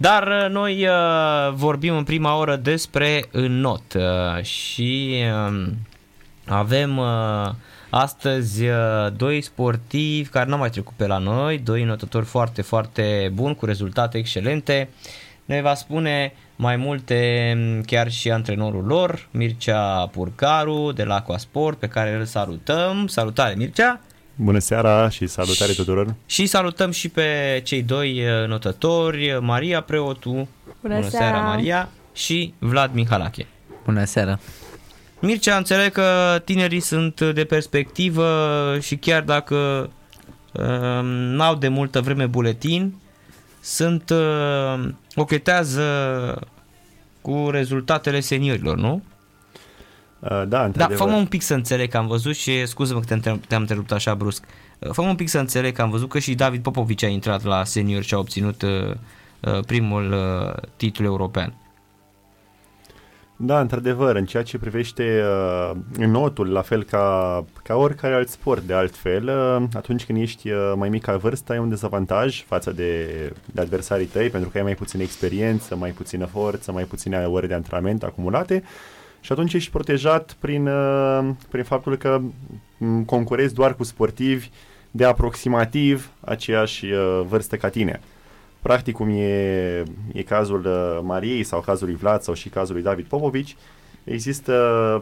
Dar uh, noi uh, vorbim în prima oră despre not uh, și uh, avem uh, astăzi uh, doi sportivi care n-au mai trecut pe la noi, doi notători foarte, foarte buni, cu rezultate excelente. Ne va spune mai multe mm, chiar și antrenorul lor, Mircea Purcaru de la Aquasport, pe care îl salutăm. Salutare Mircea! Bună seara și salutare tuturor! Și salutăm și pe cei doi uh, notători, Maria Preotu, Bună, bună seara. seara Maria, și Vlad Mihalache. Bună seara! Mircea, înțeleg că tinerii sunt de perspectivă și chiar dacă uh, n-au de multă vreme buletin, sunt uh, ochetează cu rezultatele seniorilor, nu? Uh, da, Da, într-adevăr. fă un pic să înțeleg că am văzut și scuză-mă că te-am, te-am întrerupt așa brusc. Uh, Fă un pic să înțeleg că am văzut că și David Popovici a intrat la senior și a obținut uh, uh, primul uh, titlu european. Da, într-adevăr, în ceea ce privește uh, notul, la fel ca, ca oricare alt sport, de altfel, uh, atunci când ești uh, mai mic ca vârstă, ai un dezavantaj față de, de adversarii tăi, pentru că ai mai puțină experiență, mai puțină forță, mai puține ore de antrenament acumulate și atunci ești protejat prin, uh, prin faptul că m, concurezi doar cu sportivi de aproximativ aceeași uh, vârstă ca tine. Practic, cum e, e cazul uh, Mariei sau cazul lui Vlad sau și cazul lui David Popovici, există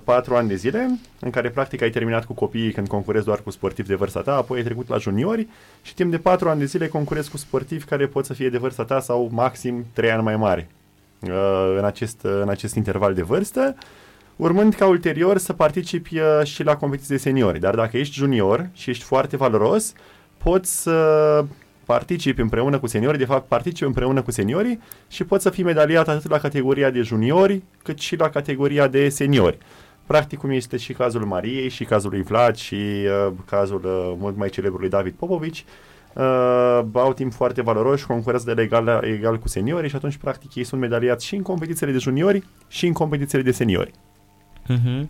patru ani de zile în care practic ai terminat cu copiii când concurezi doar cu sportivi de vârsta ta, apoi ai trecut la juniori și timp de patru ani de zile concurezi cu sportivi care pot să fie de vârsta ta sau maxim trei ani mai mari uh, în acest, în acest interval de vârstă, urmând ca ulterior să participi uh, și la competiții de seniori. Dar dacă ești junior și ești foarte valoros, poți să participi împreună cu seniorii, de fapt participi împreună cu seniorii și poți să fii medaliat atât la categoria de juniori cât și la categoria de seniori. Practic cum este și cazul Mariei și cazul lui Vlad și uh, cazul uh, mult mai celebrului David Popovici, uh, au timp foarte valoros și concurează de egal, egal cu seniorii și atunci practic ei sunt medaliați și în competițiile de juniori și în competițiile de seniori. Uh-huh.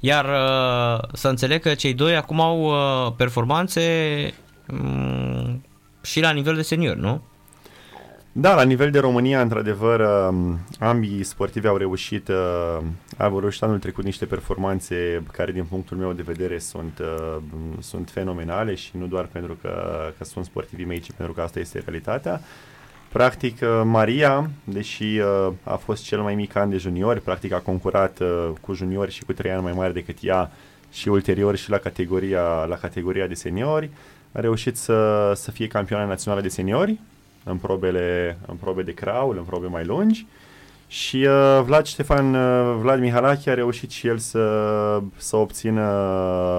Iar uh, să înțeleg că cei doi acum au uh, performanțe um, și la nivel de senior, nu? Da, la nivel de România, într-adevăr, um, ambii sportivi au reușit, uh, au reușit anul trecut niște performanțe care, din punctul meu de vedere, sunt, uh, sunt fenomenale și nu doar pentru că, că sunt sportivii mei, ci pentru că asta este realitatea. Practic, uh, Maria, deși uh, a fost cel mai mic an de juniori, practic a concurat uh, cu juniori și cu trei ani mai mari decât ea și ulterior și la categoria, la categoria de seniori, a reușit să, să fie campioană națională de seniori în probele, în probe de crawl, în probe mai lungi. Și uh, Vlad Ștefan, uh, Vlad Mihalache a reușit și el să, să obțină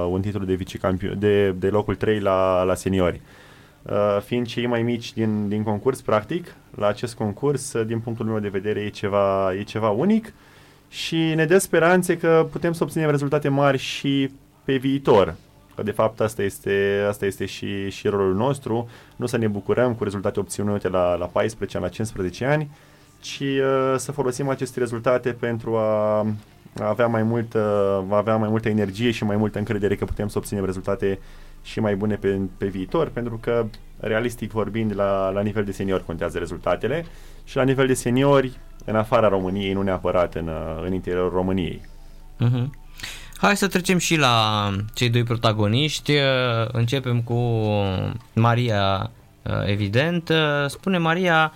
un titlu de vicecampion, de, de locul 3 la, la seniori. Uh, fiind cei mai mici din, din concurs, practic, la acest concurs, uh, din punctul meu de vedere, e ceva, e ceva unic și ne dă speranțe că putem să obținem rezultate mari și pe viitor. Că de fapt asta este, asta este și, și rolul nostru, nu să ne bucurăm cu rezultate obținute la, la 14 la 15 ani, ci uh, să folosim aceste rezultate pentru a, a avea mai multă, a avea mai multă energie și mai multă încredere că putem să obținem rezultate și mai bune pe, pe viitor, pentru că, realistic vorbind, la, la nivel de seniori contează rezultatele și la nivel de seniori, în afara României, nu neapărat în, în interiorul României. Uh-huh. Hai să trecem și la cei doi protagoniști. Începem cu Maria, evident. Spune Maria,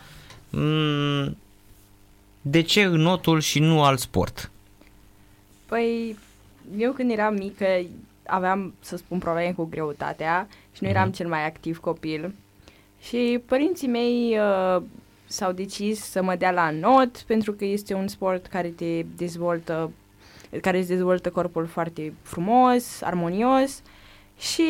mm, de ce notul și nu alt sport? Păi, eu când eram mică aveam, să spun, probleme cu greutatea și nu eram Mhm. cel mai activ copil. Și părinții mei uh, s-au decis să mă dea la not pentru că este un sport care te dezvoltă care îți dezvoltă corpul foarte frumos, armonios și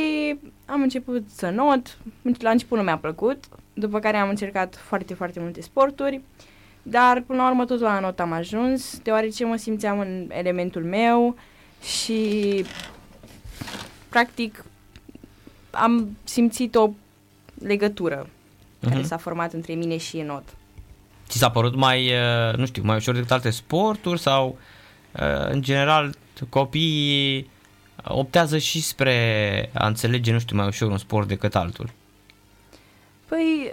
am început să not. La început nu mi-a plăcut, după care am încercat foarte, foarte multe sporturi, dar până la urmă tot la not am ajuns, deoarece mă simțeam în elementul meu și practic am simțit o legătură care Mhm. s-a format între mine și not. Ți s-a părut mai, uh, nu știu, mai ușor decât alte sporturi sau uh, în general copiii optează și spre a înțelege, nu știu, mai ușor un sport decât altul? Păi,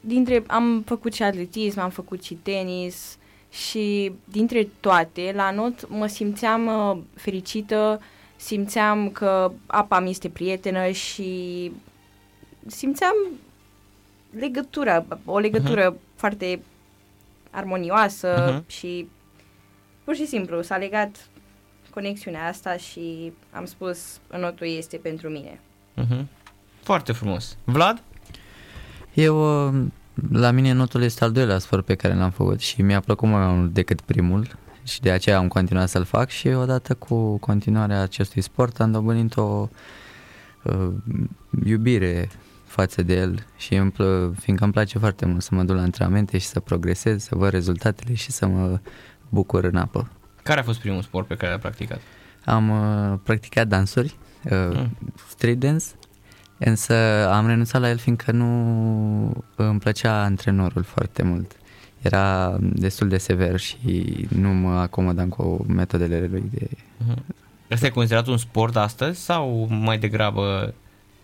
dintre, am făcut și atletism, am făcut și tenis și dintre toate, la not mă simțeam uh, fericită, simțeam că apa mi este prietenă și simțeam legătură, o legătură uh-huh. foarte armonioasă uh-huh. și pur și simplu s-a legat conexiunea asta și am spus notul este pentru mine. Uh-huh. Foarte frumos. Vlad? Eu, uh, la mine notul este al doilea sport pe care l-am făcut și mi-a plăcut mai mult decât primul și de aceea am continuat să-l fac și odată cu continuarea acestui sport am dobândit o uh, iubire față de el și îmi plă, fiindcă îmi place foarte mult să mă duc la antrenamente și să progresez, să văd rezultatele și să mă bucur în apă. Care a fost primul sport pe care l-ai practicat? Am uh, practicat dansuri, uh, mm. street dance, însă am renunțat la el fiindcă nu îmi plăcea antrenorul foarte mult. Era destul de sever și nu mă acomodam cu metodele lui de... Mm-hmm. Asta e considerat un sport astăzi sau mai degrabă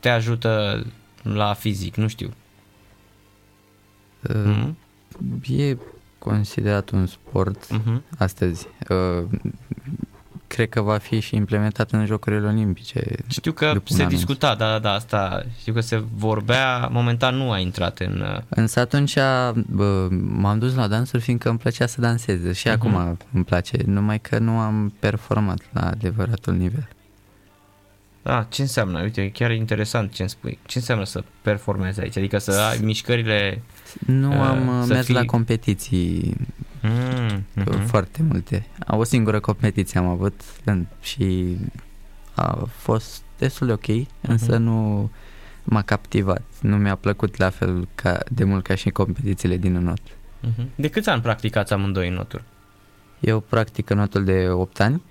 te ajută la fizic? Nu știu. Uh, mm-hmm. E considerat un sport uh-huh. astăzi. Uh, cred că va fi și implementat în Jocurile Olimpice. Știu că se anunț. discuta, da, da, da, asta. Știu că se vorbea, momentan nu a intrat în... Uh, Însă atunci bă, m-am dus la dansuri fiindcă îmi plăcea să dansez și uh-huh. acum îmi place, numai că nu am performat la adevăratul nivel. Ah, ce înseamnă? Uite, chiar e interesant ce îmi spui. Ce înseamnă să performezi aici? Adică să ai mișcările... Nu uh, am mers fii... la competiții mm, uh-huh. foarte multe. O singură competiție am avut și a fost destul de ok, însă uh-huh. nu m-a captivat. Nu mi-a plăcut la fel ca, de mult ca și competițiile din not. Uh-huh. De câți ani practicați amândoi în noturi? Eu practic în notul de 8 ani.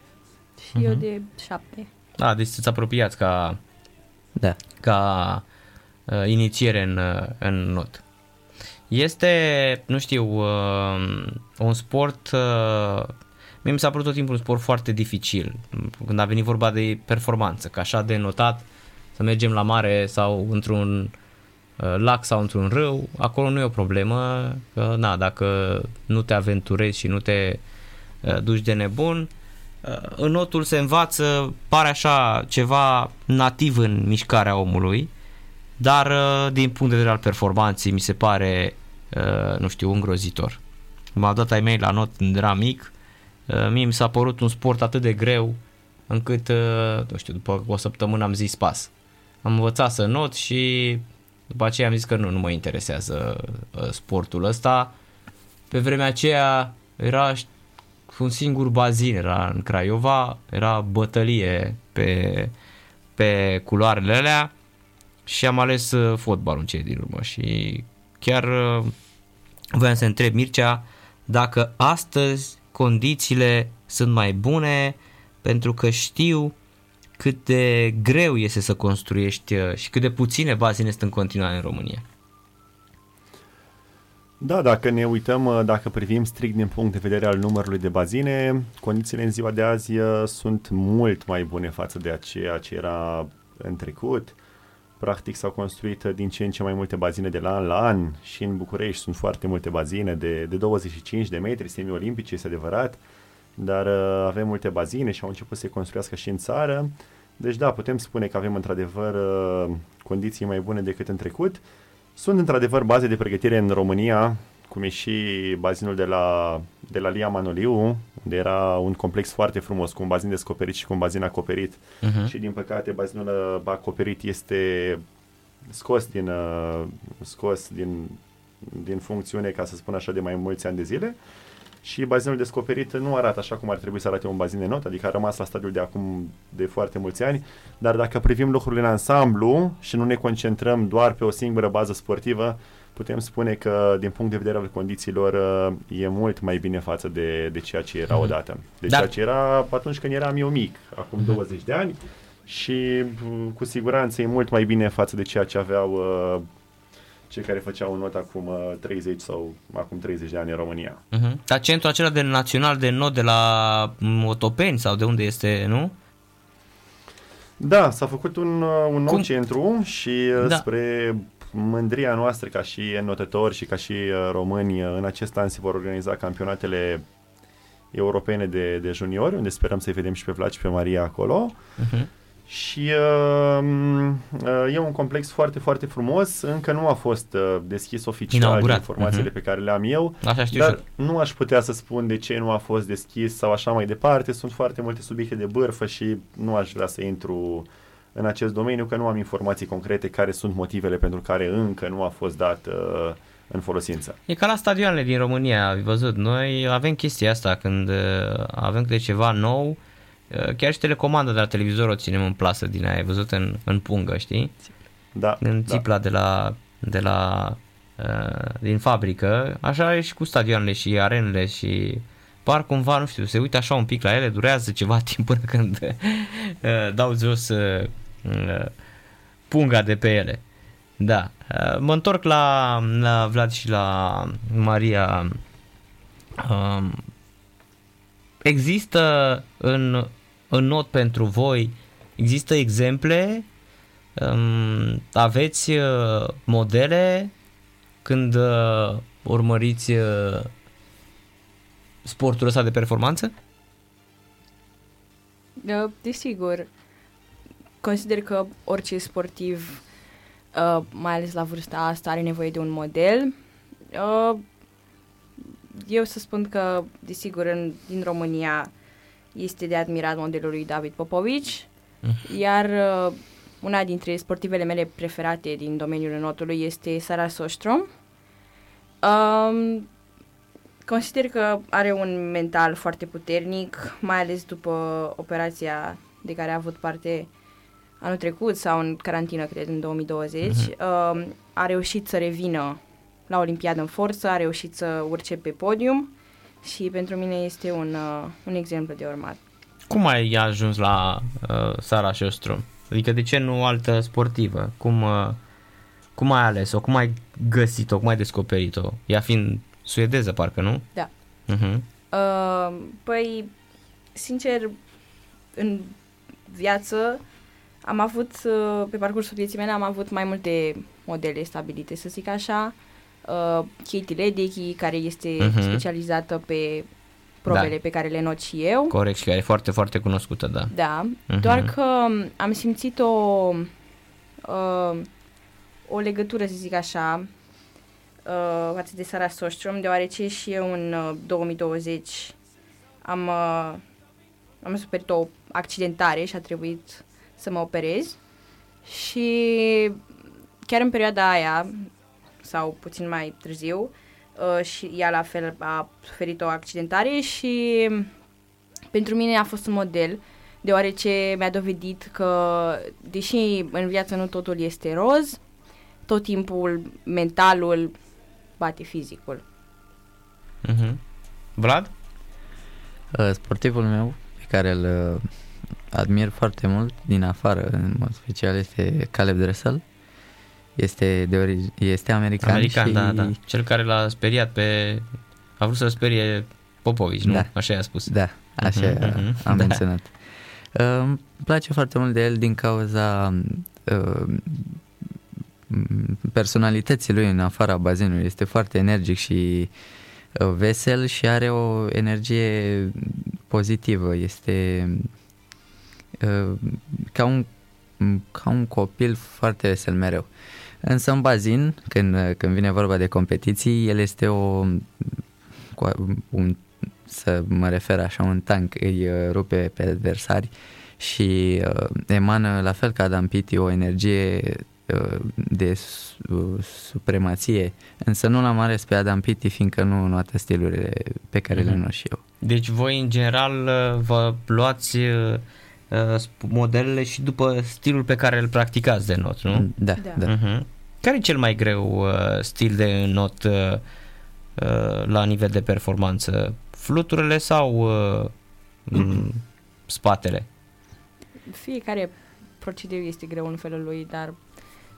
Și uh-huh. eu de 7. Da, deci să-ți apropiați ca, da. ca uh, inițiere în, uh, în not. Este, nu știu, uh, un sport, uh, mie mi s-a părut tot timpul un sport foarte dificil, când a venit vorba de performanță, că așa de notat să mergem la mare sau într-un uh, lac sau într-un râu, acolo nu e o problemă, că na, dacă nu te aventurezi și nu te uh, duci de nebun, în notul se învață, pare așa ceva nativ în mișcarea omului, dar uh, din punct de vedere al performanței mi se pare, uh, nu știu, îngrozitor. M-a dat ai mei la not când eram mic, uh, mie mi s-a părut un sport atât de greu încât, nu știu, după o săptămână am zis pas. Am învățat să not și după aceea am zis că nu, nu mă interesează sportul ăsta. Pe vremea aceea era un singur bazin era în Craiova, era bătălie pe, pe culoarele alea și am ales uh, fotbalul în cei din urmă și chiar uh, voiam să întreb Mircea dacă astăzi condițiile sunt mai bune pentru că știu cât de greu este să construiești uh, și cât de puține bazine sunt în continuare în România. Da, dacă ne uităm, uh, dacă privim strict din punct de vedere al numărului de bazine, condițiile în ziua de azi uh, sunt mult mai bune față de ceea ce era în trecut. Practic s-au construit uh, din ce în ce mai multe bazine de la an la an și în București sunt foarte multe bazine de, de 25 de metri semi-olimpice, este adevărat, dar uh, avem multe bazine și au început să se construiască și în țară. Deci da, putem spune că avem într-adevăr uh, condiții mai bune decât în trecut. Uh, sunt într-adevăr baze de pregătire în România, cum e și bazinul de la, de la Lia Manoliu, unde era un complex foarte frumos, cu un bazin descoperit și cu un bazin acoperit. Uh-huh. Și din păcate bazinul uh, acoperit este scos din, uh, scos din, din funcțiune, ca să spun așa, de mai mulți ani de zile. Și bazinul descoperit nu arată așa cum ar trebui să arate un bazin de not, adică a rămas la stadiul de acum de foarte mulți ani, dar dacă privim lucrurile în ansamblu și nu ne concentrăm doar pe o singură bază sportivă, putem spune că din punct de vedere al condițiilor uh, e mult mai bine față de, de ceea ce era mhm. odată. De da. ceea ce era atunci când eram eu mic, acum 20 mhm. de ani și uh, cu siguranță e mult mai bine față de ceea ce aveau uh, cei care făceau not acum 30 sau acum 30 de ani în România. Uh-huh. Dar centrul acela de național de not de la Otopeni sau de unde este, nu? Da, s-a făcut un, uh, un nou Cum? centru și uh, da. spre mândria noastră ca și notători și ca și uh, români, uh, în acest an se vor organiza campionatele europene de, de juniori, unde sperăm să-i vedem și pe Vlad și pe Maria acolo. Uh-huh. Și uh, uh, e un complex foarte, foarte frumos. Încă nu a fost uh, deschis oficial Inaugurat. din informațiile Mhm. pe care le am eu. Așa știu Dar și eu. nu aș putea să spun de ce nu a fost deschis sau așa mai departe. Sunt foarte multe subiecte de bârfă și nu aș vrea să intru în acest domeniu, că nu am informații concrete care sunt motivele pentru care încă nu a fost dat uh, în folosință. E ca la stadioanele din România, ai văzut, noi avem chestia asta când uh, avem de ceva nou, uh, chiar și telecomanda de la televizor o ținem în plasă din aia, ai văzut în, în pungă, știi? Da, În da. țipla de la, de la uh, din fabrică, așa e și cu stadioanele și arenele și par cumva, nu știu, se uită așa un pic la ele, durează ceva timp până când uh, dau jos uh, uh, punga de pe ele. Da. Uh, mă întorc la, la Vlad și la Maria. Um, există în, în not pentru voi, există exemple, um, aveți uh, modele când uh, urmăriți uh, sportul ăsta de performanță? Uh, Desigur, consider că orice sportiv, uh, mai ales la vârsta asta, are nevoie de un model. Uh, eu să spun că, desigur, în, din România este de admirat modelul lui David Popovici, iar uh, una dintre sportivele mele preferate din domeniul notului este Sara Sostrom. Um, Consider că are un mental foarte puternic, mai ales după operația de care a avut parte anul trecut sau în carantină, cred, în 2020. Uh, a reușit să revină la Olimpiadă în forță, a reușit să urce pe podium și pentru mine este un, uh, un exemplu de urmat. Cum ai ajuns la uh, Sara Sjöström? Adică de ce nu altă sportivă? Cum, uh, cum ai ales-o? Cum ai găsit-o? Cum ai descoperit-o? Ea fiind suedeză, parcă, nu? Da. Uh-huh. Uh, păi, sincer, în viață am avut, uh, pe parcursul vieții mele, am avut mai multe modele stabilite, să zic așa. Uh, Katie Ledecky, care este Mhm. specializată pe probele Da. pe care le not și eu. Corect și care e foarte, foarte cunoscută, da. Da, Mhm. doar că am simțit o, uh, o legătură, să zic așa, uh, față de Sara Sostrom, deoarece și eu în uh, 2020 am, uh, am suferit o accidentare și a trebuit să mă operez și chiar în perioada aia, sau puțin mai târziu, uh, și ea la fel a suferit o accidentare și pentru mine a fost un model, deoarece mi-a dovedit că, deși în viață nu totul este roz, tot timpul mentalul bate fizicul. Uh-huh. Vlad? Uh, Sportivul meu, pe care îl uh, admir foarte mult din afară, în mod special, este Caleb Dressel. Este, de ori, este american, American, și da, da. Cel care l-a speriat pe... A vrut să sperie Popovici, nu? Da. Așa i-a spus. Da, așa Mhm, mhm. am Da. menționat. Uh, Îmi place foarte mult de el din cauza uh, m- personalității lui în afara bazinului. Este foarte energic și uh, vesel și are o energie pozitivă. Este uh, ca un, ca un copil foarte vesel mereu. Însă în bazin, când, când vine vorba de competiții, el este o, cu- un să mă refer așa, un tank îi uh, rupe pe adversari și uh, emană, la fel ca Adam Pitti, o energie uh, de su- supremație, însă nu l-am ales pe Adam Pitti, fiindcă nu noată stilurile pe care Mhm. le nuot și eu. Deci voi, în general, uh, vă luați uh, uh, sp- modelele și după stilul pe care îl practicați de not, nu? Da, Da. da. Uh-huh. Care e cel mai greu uh, stil de not uh, uh, la nivel de performanță? Fluturile sau uh, m- spatele? Fiecare procedeu este greu în felul lui, dar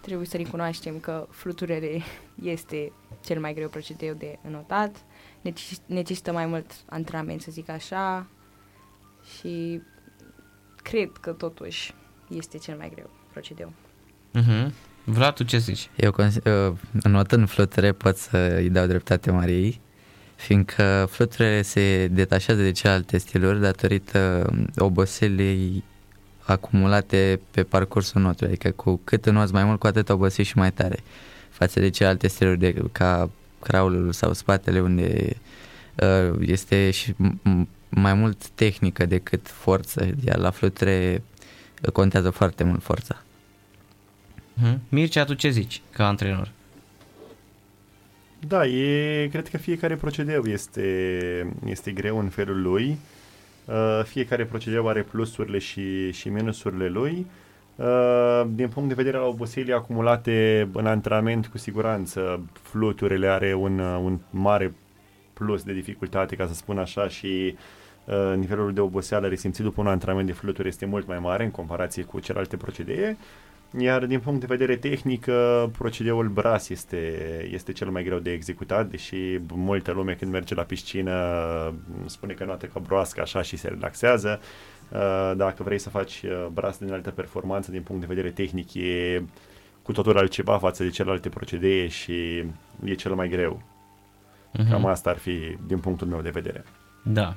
trebuie să recunoaștem că fluturele este cel mai greu procedeu de înotat. Neces- necesită mai mult antrenament, să zic așa, și cred că totuși este cel mai greu procedeu. Uh-huh. Vlad, tu ce zici? Eu, cons- uh, notând fluture, pot să îi dau dreptate Mariei, fiindcă fluturele se detașează de celelalte stiluri datorită oboselii acumulate pe parcursul notului, adică cu cât înoți mai mult, cu atât obosezi și mai tare față de celelalte stiluri de, ca craulul sau spatele unde uh, este și m- mai mult tehnică decât forță, iar la fluture contează foarte mult forța. Uh-huh. Mircea, tu ce zici ca antrenor? Da, e, cred că fiecare procedeu este, este greu în felul lui. Uh, fiecare procedeu are plusurile și, și minusurile lui. Uh, din punct de vedere al oboselii acumulate în antrenament, cu siguranță, fluturile are un, un mare plus de dificultate, ca să spun așa, și uh, nivelul de oboseală resimțit după un antrenament de fluturi este mult mai mare în comparație cu celelalte procedee. Iar din punct de vedere tehnic, uh, procedeul bras este, este cel mai greu de executat, deși multă lume când merge la piscină uh, spune că noată ca broască așa și se relaxează. Uh, dacă vrei să faci bras din altă performanță din punct de vedere tehnic, e cu totul altceva față de celelalte procedee și e cel mai greu. Uh-huh. Cam asta ar fi din punctul meu de vedere. Da.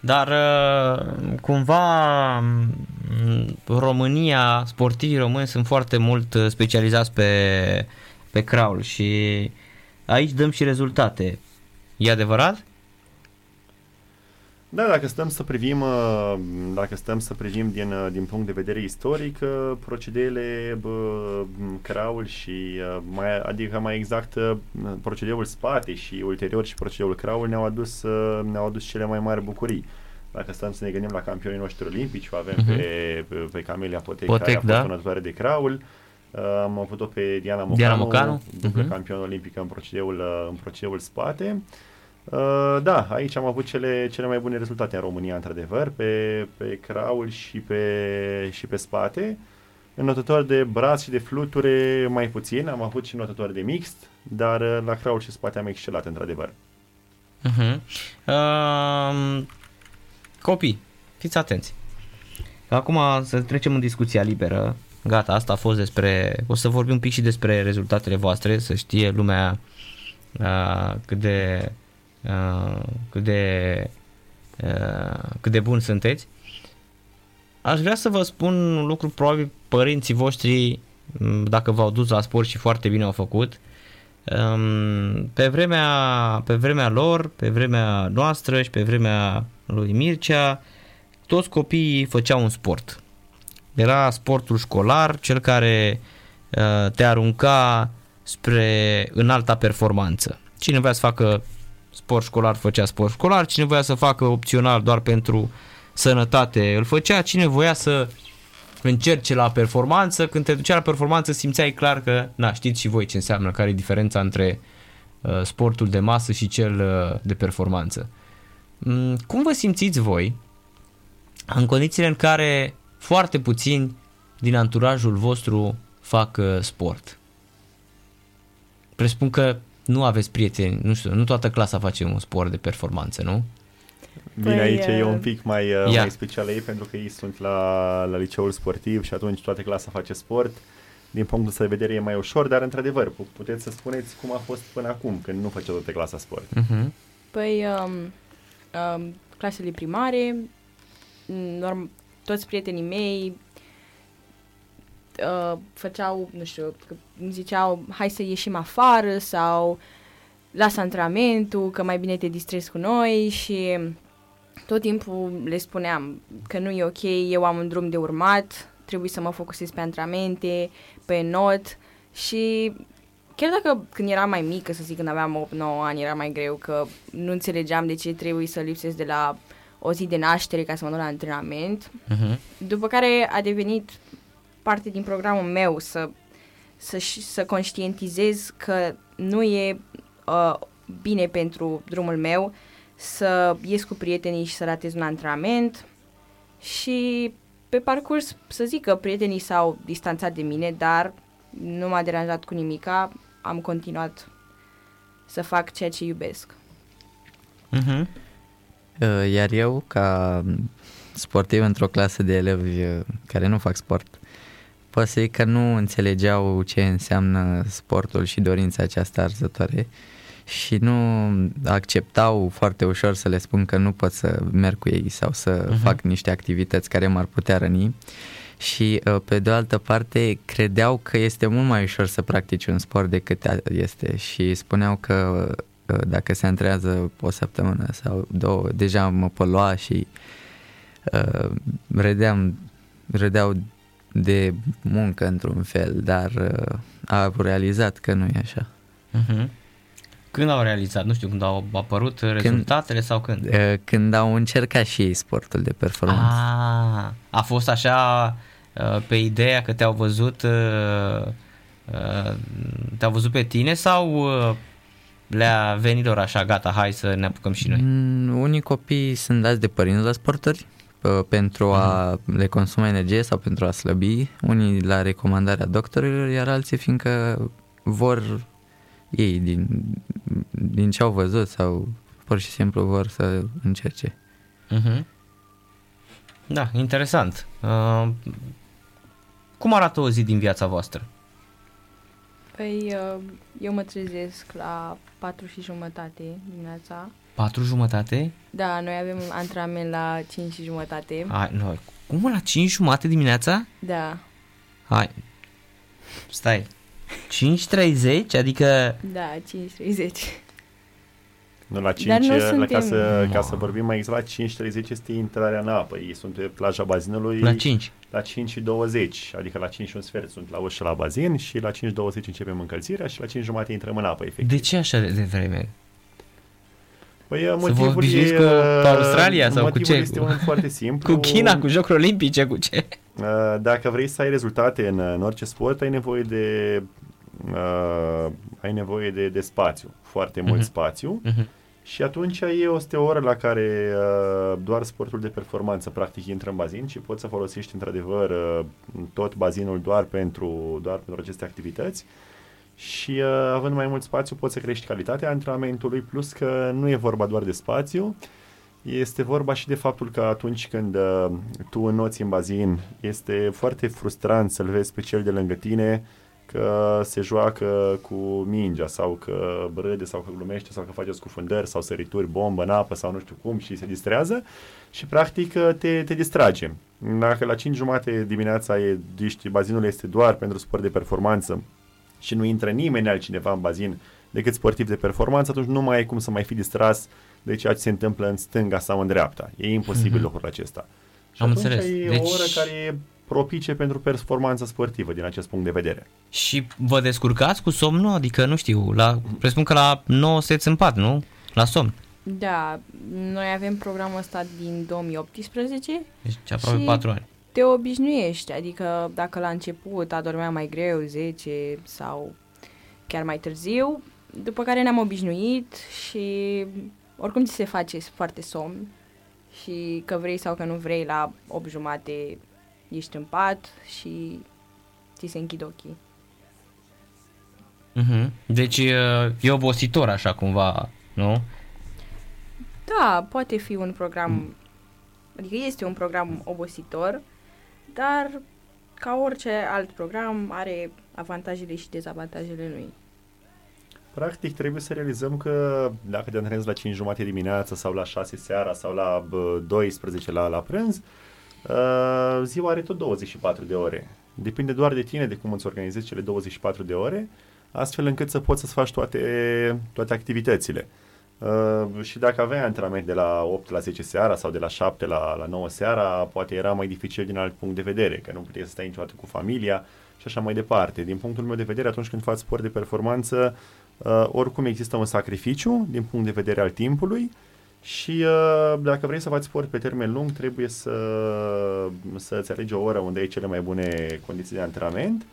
Dar uh, cumva mm, România, sportivii români sunt foarte mult uh, specializați pe, pe crawl și aici dăm și rezultate. E adevărat? Da, dacă stăm să privim, uh, dacă stăm să privim din, din punct de vedere istoric, procedeele crawl și mai, adică mai exact procedeul spate și ulterior și procedeul crawl ne-au adus, ne-au adus cele mai mari bucurii. Dacă stăm să ne gândim la campionii noștri olimpici, o avem uh-huh. pe, pe, pe Camelia Potec, Potec care a fost da. donatoare de craul. Uh, am avut-o pe Diana Mocanu, Diana Mocanu. după uh-huh. campion olimpic în procedeul, uh, în procedeul spate. Uh, da, aici am avut cele, cele mai bune rezultate în România, într-adevăr, pe, pe craul și pe, și pe spate. În notător de braț și de fluture mai puțin, am avut și notător de mixt, dar uh, la craul și spate am excelat, într-adevăr. Uh-huh. Uh, Copii, fiți atenți. Acum să trecem în discuția liberă. Gata, asta a fost despre... O să vorbim un pic și despre rezultatele voastre, să știe lumea uh, cât de... Uh, cât de... Uh, cât de bun sunteți. Aș vrea să vă spun un lucru, probabil părinții voștri, dacă v-au dus la sport și foarte bine au făcut, um, pe vremea, pe vremea lor, pe vremea noastră și pe vremea lui Mircea, toți copiii făceau un sport. Era sportul școlar, cel care uh, te arunca spre înalta performanță. Cine voia să facă sport școlar făcea sport școlar, cine voia să facă opțional doar pentru sănătate îl făcea, cine voia să încerce la performanță, când te ducea la performanță simțeai clar că, na, știți și voi ce înseamnă, care e diferența între uh, sportul de masă și cel uh, de performanță. Mm, cum vă simțiți voi în condițiile în care foarte puțini din anturajul vostru fac uh, sport? Presupun că nu aveți prieteni, nu știu, nu toată clasa face un sport de performanță, nu? Bine, păi, aici uh... e un pic mai, uh, mai special ei pentru că ei sunt la, la liceul sportiv și atunci toată clasa face sport. Din punctul de vedere e mai ușor, dar într-adevăr, puteți să spuneți cum a fost până acum, când nu făcea toată clasa sport. Uh-huh. Păi, um, uh, clasele primare, norm, toți prietenii mei uh, făceau, nu știu, îmi ziceau hai să ieșim afară sau lasă antrenamentul, că mai bine te distrezi cu noi și tot timpul le spuneam că nu e ok, eu am un drum de urmat, trebuie să mă focusez pe antrenamente, pe not și chiar dacă când eram mai mică, să zic, când aveam 8-9 ani, era mai greu, că nu înțelegeam de ce trebuie să lipsesc de la o zi de naștere ca să mă duc la antrenament. Uh-huh. După care a devenit parte din programul meu să, să, să conștientizez că nu e uh, bine pentru drumul meu să ies cu prietenii și să ratez un antrenament și pe parcurs să zic că prietenii s-au distanțat de mine, dar nu m-a deranjat cu nimica, am continuat să fac ceea ce iubesc. Uh-huh. Iar eu, ca sportiv într-o clasă de elevi uh, care nu fac sport, Poate să că nu înțelegeau ce înseamnă sportul și dorința aceasta arzătoare și nu acceptau foarte ușor să le spun că nu pot să merg cu ei sau să uh-huh. fac niște activități care m-ar putea răni și uh, pe de o altă parte credeau că este mult mai ușor să practici un sport decât este și spuneau că uh, dacă se antrează o săptămână sau două, deja mă polua și uh, râdeam, râdeau de muncă într-un fel, dar uh, a realizat că nu e așa. Uh-huh. Când au realizat? Nu știu, când au apărut când, rezultatele sau când? Uh, când au încercat și ei sportul de performanță. Ah, a fost așa uh, pe ideea că te-au văzut uh, uh, te-au văzut pe tine sau uh, le-a venit lor așa, gata, hai să ne apucăm și noi? Mm, unii copii sunt dați de părinți la sporturi pentru a uh-huh. le consuma energie sau pentru a slăbi, unii la recomandarea doctorilor, iar alții fiindcă vor ei din, din ce au văzut sau pur și simplu vor să încerce. Uh-huh. Da, interesant. Uh, cum arată o zi din viața voastră? Păi, uh, eu mă trezesc la patru și jumătate dimineața. Patru jumătate? Da, noi avem antrenament la 5 și jumătate. Hai, noi. Cum la 5 jumate dimineața? Da. Hai. Stai. 5.30? Adică... Da, 5.30. Nu, la 5, Dar nu la, suntem... ca, să, ca să vorbim mai exact, la 5.30 este intrarea în apă. Ei sunt pe plaja bazinului. La 5? La 5 20, adică la 5 și un sfert sunt la ușă la bazin și la 5.20 începem încălzirea și la 5 jumate intrăm în apă, efectiv. De ce așa de vreme? Păi motivul e, cu Australia sau cu ce? este un foarte simplu. cu China, cu Jocuri Olimpice, cu ce? Uh, dacă vrei să ai rezultate în, în orice sport, ai nevoie de uh, ai nevoie de, de spațiu, foarte uh-huh. mult spațiu. Uh-huh. Și atunci e o oră la care uh, doar sportul de performanță practic intră în bazin și poți să folosești într-adevăr uh, tot bazinul doar pentru, doar pentru aceste activități și uh, având mai mult spațiu poți să crești calitatea antrenamentului, plus că nu e vorba doar de spațiu, este vorba și de faptul că atunci când uh, tu înnoți în bazin, este foarte frustrant să-l vezi pe cel de lângă tine că se joacă cu mingea sau că râde sau că glumește sau că face scufundări sau sărituri, bombă în apă sau nu știu cum și se distrează și practic uh, te, te distrage. Dacă la 5 jumate dimineața e, bazinul este doar pentru sport de performanță și nu intră nimeni altcineva în bazin decât sportiv de performanță, atunci nu mai ai cum să mai fi distras de ceea ce se întâmplă în stânga sau în dreapta. E imposibil mm-hmm. lucrul acesta. Și Am atunci înțeles. e deci... o oră care e propice pentru performanță sportivă din acest punct de vedere. Și vă descurcați cu somnul? Adică, nu știu, la, presupun că la 9 seți în pat, nu? La somn. Da, noi avem programul ăsta din 2018. Deci aproape 4 ani te obișnuiești, adică dacă la început adormeam mai greu, 10 sau chiar mai târziu, după care ne-am obișnuit și oricum ți se face foarte somn și că vrei sau că nu vrei, la 8 jumate ești în pat și ți se închid ochii. Mm-hmm. Deci e obositor așa cumva, nu? Da, poate fi un program, adică este un program obositor, dar ca orice alt program are avantajele și dezavantajele lui. Practic trebuie să realizăm că dacă te antrenezi la 5 jumate dimineața sau la 6 seara sau la 12 la, la prânz, uh, ziua are tot 24 de ore. Depinde doar de tine, de cum îți organizezi cele 24 de ore, astfel încât să poți să-ți faci toate, toate activitățile. Uh, și dacă aveai antrenament de la 8 la 10 seara sau de la 7 la, la 9 seara, poate era mai dificil din alt punct de vedere, că nu puteai să stai niciodată cu familia și așa mai departe. Din punctul meu de vedere, atunci când faci sport de performanță, uh, oricum există un sacrificiu din punct de vedere al timpului și uh, dacă vrei să faci sport pe termen lung, trebuie să, să-ți alegi o oră unde ai cele mai bune condiții de antrenament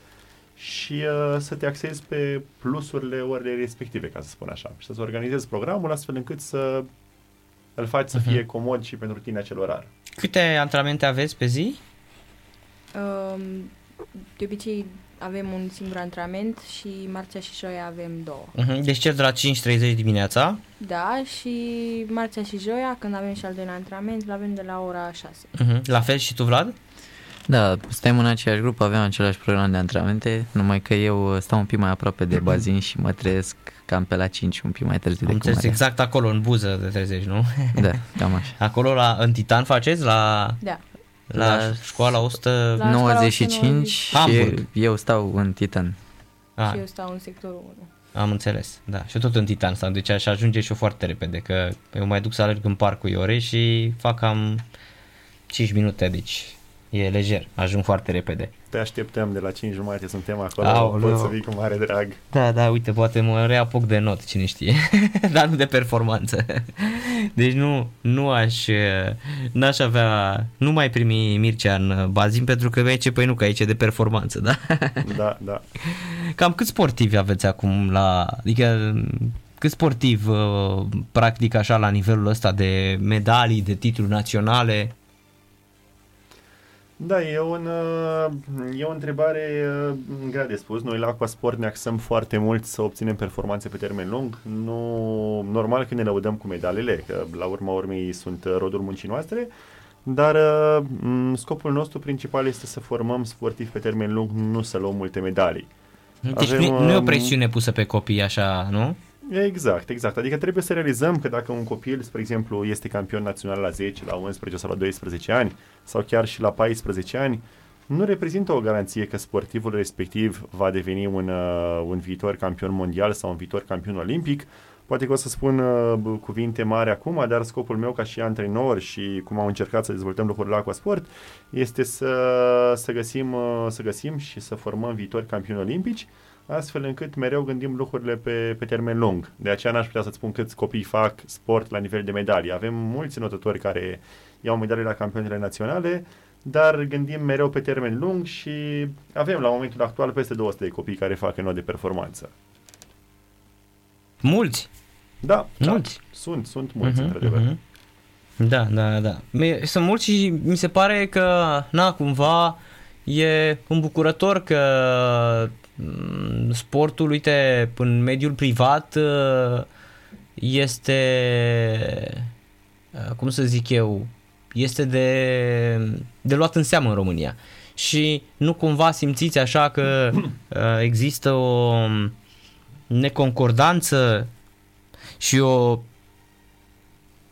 și uh, să te axezi pe plusurile orele respective, ca să spun așa, și să-ți organizezi programul astfel încât să îl faci uh-huh. să mhm. fie comod și pentru tine acel orar. Câte antrenamente aveți pe zi? Um, de obicei avem un singur antrenament și marțea și joia avem două. Uh-huh. Deci cel de la 5.30 dimineața? Da, și marțea și joia, când avem și al doilea antrenament, îl avem de la ora 6. Uh-huh. La fel și tu, Vlad? Da, suntem în aceeași grupă, avem același program de antrenamente, numai că eu stau un pic mai aproape de bazin și mă trezesc cam pe la 5, un pic mai târziu Am decât înțeles Maria. exact acolo, în buză de trezești, nu? Da, cam așa. Acolo la, în Titan faceți? La, Da. la, La- școala 100... La- 95 și Hamburg. eu stau în Titan. Ah, Și eu stau în sectorul 1. am înțeles, da. Și tot în Titan stau, deci aș ajunge și eu foarte repede, că eu mai duc să alerg în parcul Iore și fac cam 5 minute, deci e lejer, ajung foarte repede. Te așteptăm de la 5 jumate, suntem acolo, Aoleu. poți să vii cu mare drag. Da, da, uite, poate mă reapuc de not, cine știe, dar nu de performanță. Deci nu, nu aș, n-aș avea, nu mai primi Mircea în bazin pentru că aici, păi nu, că aici e de performanță, da? Da, da. Cam câți sportivi aveți acum la, adică cât sportiv uh, practic așa la nivelul ăsta de medalii, de titluri naționale? Da, e, un, uh, e o întrebare uh, grea de spus. Noi la Aquasport ne axăm foarte mult să obținem performanțe pe termen lung. Nu, normal că ne lăudăm cu medalele, că la urma urmei sunt uh, rodul muncii noastre, dar uh, m, scopul nostru principal este să formăm sportivi pe termen lung, nu să luăm multe medalii. Deci Avem, nu, nu e o um, presiune pusă pe copii așa, nu? Exact, exact. Adică trebuie să realizăm că dacă un copil, spre exemplu, este campion național la 10, la 11 sau la 12 ani, sau chiar și la 14 ani, nu reprezintă o garanție că sportivul respectiv va deveni un, uh, un viitor campion mondial sau un viitor campion olimpic. Poate că o să spun uh, b- cuvinte mari acum, dar scopul meu ca și antrenor și cum am încercat să dezvoltăm lucrurile la Aquasport este să, să, găsim, uh, să găsim și să formăm viitori campioni olimpici astfel încât mereu gândim lucrurile pe, pe termen lung. De aceea n-aș putea să-ți spun câți copii fac sport la nivel de medalii. Avem mulți notători care iau medalii la campionatele naționale, dar gândim mereu pe termen lung și avem la momentul actual peste 200 de copii care fac not de performanță. Mulți. Da, da Mulți. sunt, sunt mulți, Mhm, într-adevăr. mhm. Da, da, da. Mi- Sunt mulți și mi se pare că, na, cumva e îmbucurător că mm, sportul, uite, în mediul privat uh, este, uh, cum să zic eu, este de, de luat în seamă în România. Și nu cumva simțiți așa că uh, există o neconcordanță și o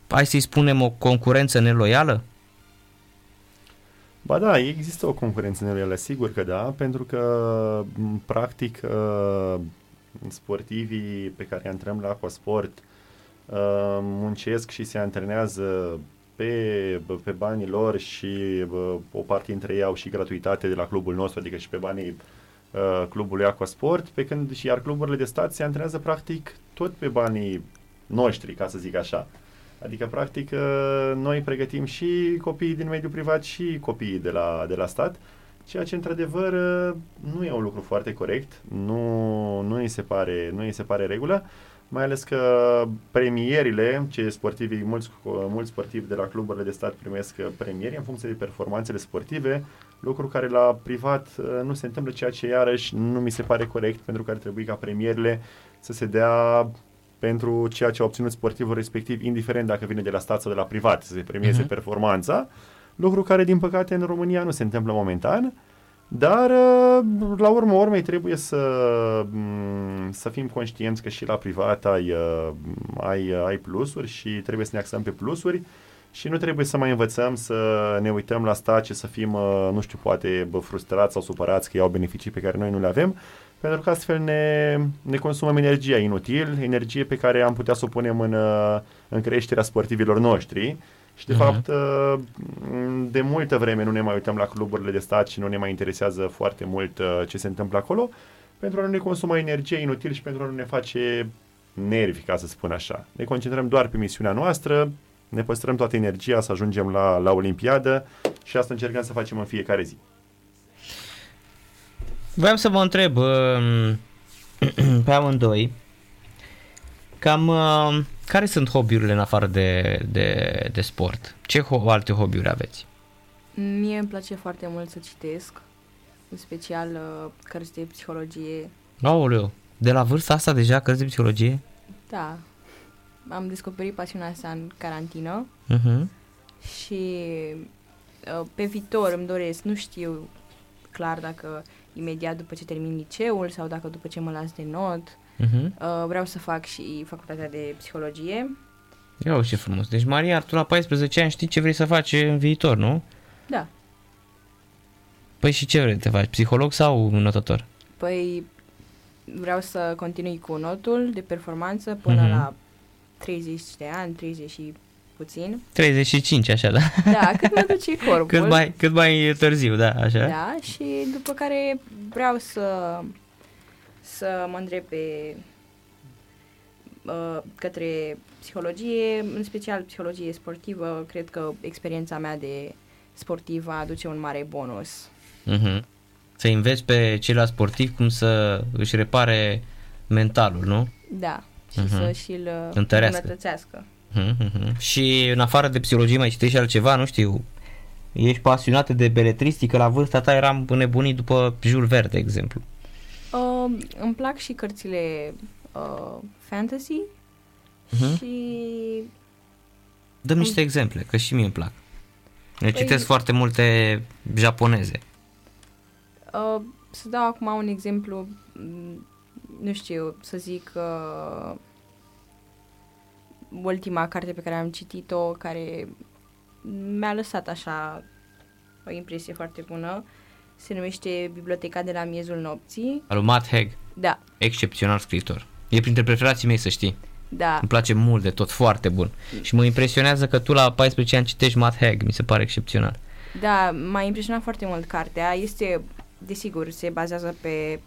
hai să-i spunem, o concurență neloială? Ba da, există o concurență neloială, sigur că da, pentru că, m, practic, uh, sportivii pe care îi antrenăm la Aquasport uh, muncesc și se antrenează pe, pe banii lor și bă, o parte dintre ei au și gratuitate de la clubul nostru, adică și pe banii uh, clubului Aquasport, pe când și iar cluburile de stat se antrenează practic tot pe banii noștri, ca să zic așa. Adică, practic, uh, noi pregătim și copiii din mediul privat și copiii de la, de la stat, ceea ce, într-adevăr, uh, nu e un lucru foarte corect, nu, nu, îi se pare, nu îi se pare regulă, mai ales că premierile, ce sportivii, mulți, mulți sportivi de la cluburile de stat primesc premieri în funcție de performanțele sportive, lucru care la privat uh, nu se întâmplă, ceea ce iarăși nu mi se pare corect, pentru că ar trebui ca premierile să se dea pentru ceea ce a obținut sportivul respectiv, indiferent dacă vine de la stat sau de la privat, să se premieze Mhm. performanța, lucru care, din păcate, în România nu se întâmplă momentan, dar, uh, la urmă urmei, trebuie să, m, să fim conștienți că și la privat ai, uh, ai, ai plusuri și trebuie să ne axăm pe plusuri și nu trebuie să mai învățăm să ne uităm la stat și să fim, uh, nu știu, poate bă, frustrați sau supărați că iau beneficii pe care noi nu le avem, pentru că astfel ne, ne consumăm energia inutil, energie pe care am putea să o punem în, uh, în creșterea sportivilor noștri. Și, de Mhm. fapt, uh, de multă vreme nu ne mai uităm la cluburile de stat și nu ne mai interesează foarte mult uh, ce se întâmplă acolo, pentru a nu ne consuma energie inutil și pentru a nu ne face nervi, ca să spun așa. Ne concentrăm doar pe misiunea noastră, ne păstrăm toată energia să ajungem la, la Olimpiadă și asta încercăm să facem în fiecare zi. Vreau să vă întreb um, pe amândoi cam um, care sunt hobby-urile în afară de, de, de sport? Ce ho- alte hobby-uri aveți? Mie îmi place foarte mult să citesc, în special uh, cărți de psihologie. Aoleu, de la vârsta asta deja cărți de psihologie? Da, am descoperit pasiunea asta în carantină Uh-huh. și uh, pe viitor îmi doresc, nu știu clar dacă imediat după ce termin liceul sau dacă după ce mă las de not. Uh-huh. Uh, vreau să fac și facultatea de psihologie. Ia uite ce frumos. Deci, Maria, tu la 14 ani știi ce vrei să faci în viitor, nu? Da. Păi și ce vrei să te faci? Psiholog sau notător? Păi vreau să continui cu notul de performanță până Mhm. la 30 de ani, 30 și puțin. 35, așa, da? Da, cât mă duce corpul. Cât mai, cât mai târziu, da, așa? Da, și după care vreau să să mă îndrept pe uh, către psihologie, în special psihologie sportivă. Cred că experiența mea de sportivă aduce un mare bonus. Uh-huh. Să înveți pe ceilalți sportivi cum să își repare mentalul, nu? Da, și Mhm. să și-l uh, Întărească. îmbunătățească. Uh-huh. Și în afară de psihologie mai citești altceva, nu știu, ești pasionată de beletristică, la vârsta ta eram înnebunit după Jules Verne, de exemplu. Uh, îmi plac și cărțile uh, fantasy Mhm. și Dăm niște exemple, că și mie îmi plac. Eu Păi- citesc foarte multe japoneze. Uh, să dau acum un exemplu, m, nu știu, să zic uh, ultima carte pe care am citit-o, care mi-a lăsat așa o impresie foarte bună, se numește Biblioteca de la miezul nopții. Al lui Matt Haig, Da, excepțional scriitor. E printre preferații mei, să știi. da, Îmi place mult de tot, foarte bun. Și mă impresionează că tu la 14 ani citești Matt Haig, mi se pare excepțional. da, m-a impresionat foarte mult cartea. Este, desigur, se bazează pe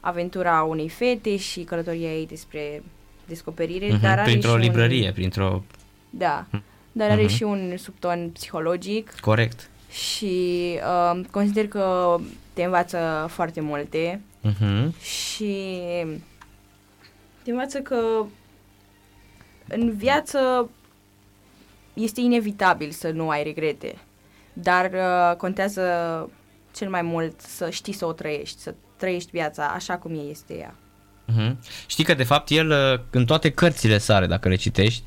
aventura unei fete și călătoria ei despre descoperire, Mhm, dar are Printr-o și un- librărie, printr-o... Da, dar are Mhm. și un subton psihologic Corect. și uh, consider că te învață foarte multe Uh-huh. și te învață că în viață este inevitabil să nu ai regrete, dar uh, contează cel mai mult să știi să o trăiești, să trăiești viața așa cum e este ea. Uh-huh. Știi că de fapt el uh, în toate cărțile sare, dacă le citești,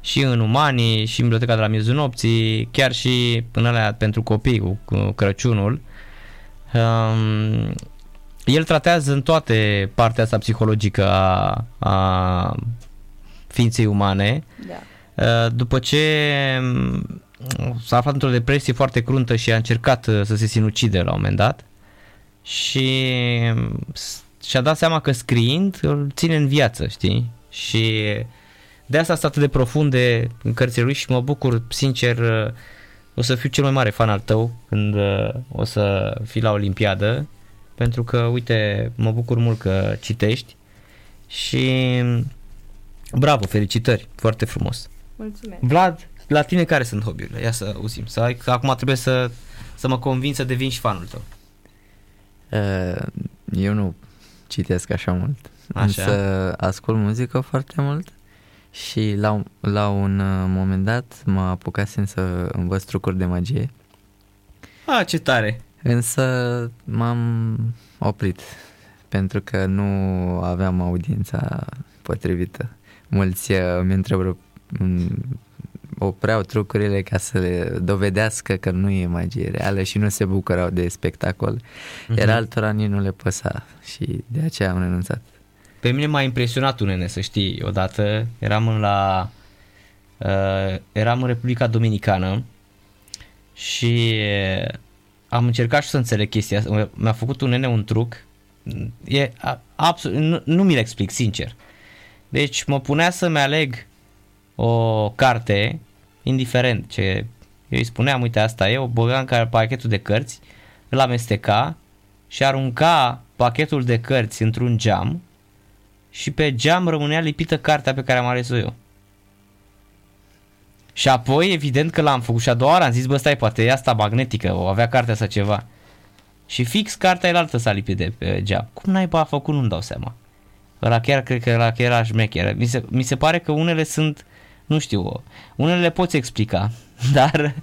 și în Umanii, și în Biblioteca de la Miezul Nopții, chiar și până la pentru copii cu, cu Crăciunul, um, el tratează în toate partea asta psihologică a, a ființei umane, Da. Uh, după ce um, s-a aflat într-o depresie foarte cruntă și a încercat uh, să se sinucide la un moment dat și um, s- și-a dat seama că scriind îl ține în viață, știi? Și de asta sunt atât de profunde în cărțile lui și mă bucur, sincer, uh, o să fiu cel mai mare fan al tău când uh, o să fii la Olimpiadă, pentru că, uite, mă bucur mult că citești și bravo, felicitări, foarte frumos. Mulțumesc. Vlad, la tine care sunt hobby-urile? Ia să auzim. Să ai, că acum trebuie să, să mă convin să devin și fanul tău. Uh, Eu nu citesc așa mult, Așa. însă ascult muzică foarte mult și la, un- la un uh, moment dat mă apucasem să învăț trucuri de magie, A, ce tare! însă m-am oprit pentru că nu aveam audiența potrivită. Mulți uh, mi întreabă opreau trucurile ca să le dovedească că nu e magie reală și nu se bucurau de spectacol. Mhm. Iar altora nici nu le păsa și de aceea am renunțat. Pe mine m-a impresionat un nene, să știi, odată eram în la uh, eram în Republica Dominicană și am încercat și să înțeleg chestia asta. Mi-a făcut un nene un truc e a- absolut, nu, nu mi-l explic, sincer. Deci mă punea să-mi aleg o carte, indiferent ce eu îi spuneam, uite asta e, o băga în care pachetul de cărți, îl amesteca și arunca pachetul de cărți într-un geam și pe geam rămânea lipită cartea pe care am ales-o eu. Și apoi, evident că l-am făcut și a doua oară am zis, bă, stai, poate e asta magnetică, o avea cartea sau ceva. Și fix cartea elaltă s-a lipit de pe geam. Cum naiba a făcut, nu-mi dau seama. Ăla chiar cred că ăla chiar era șmecher. Mi se, mi se pare că unele sunt, nu știu, unele le poți explica, dar,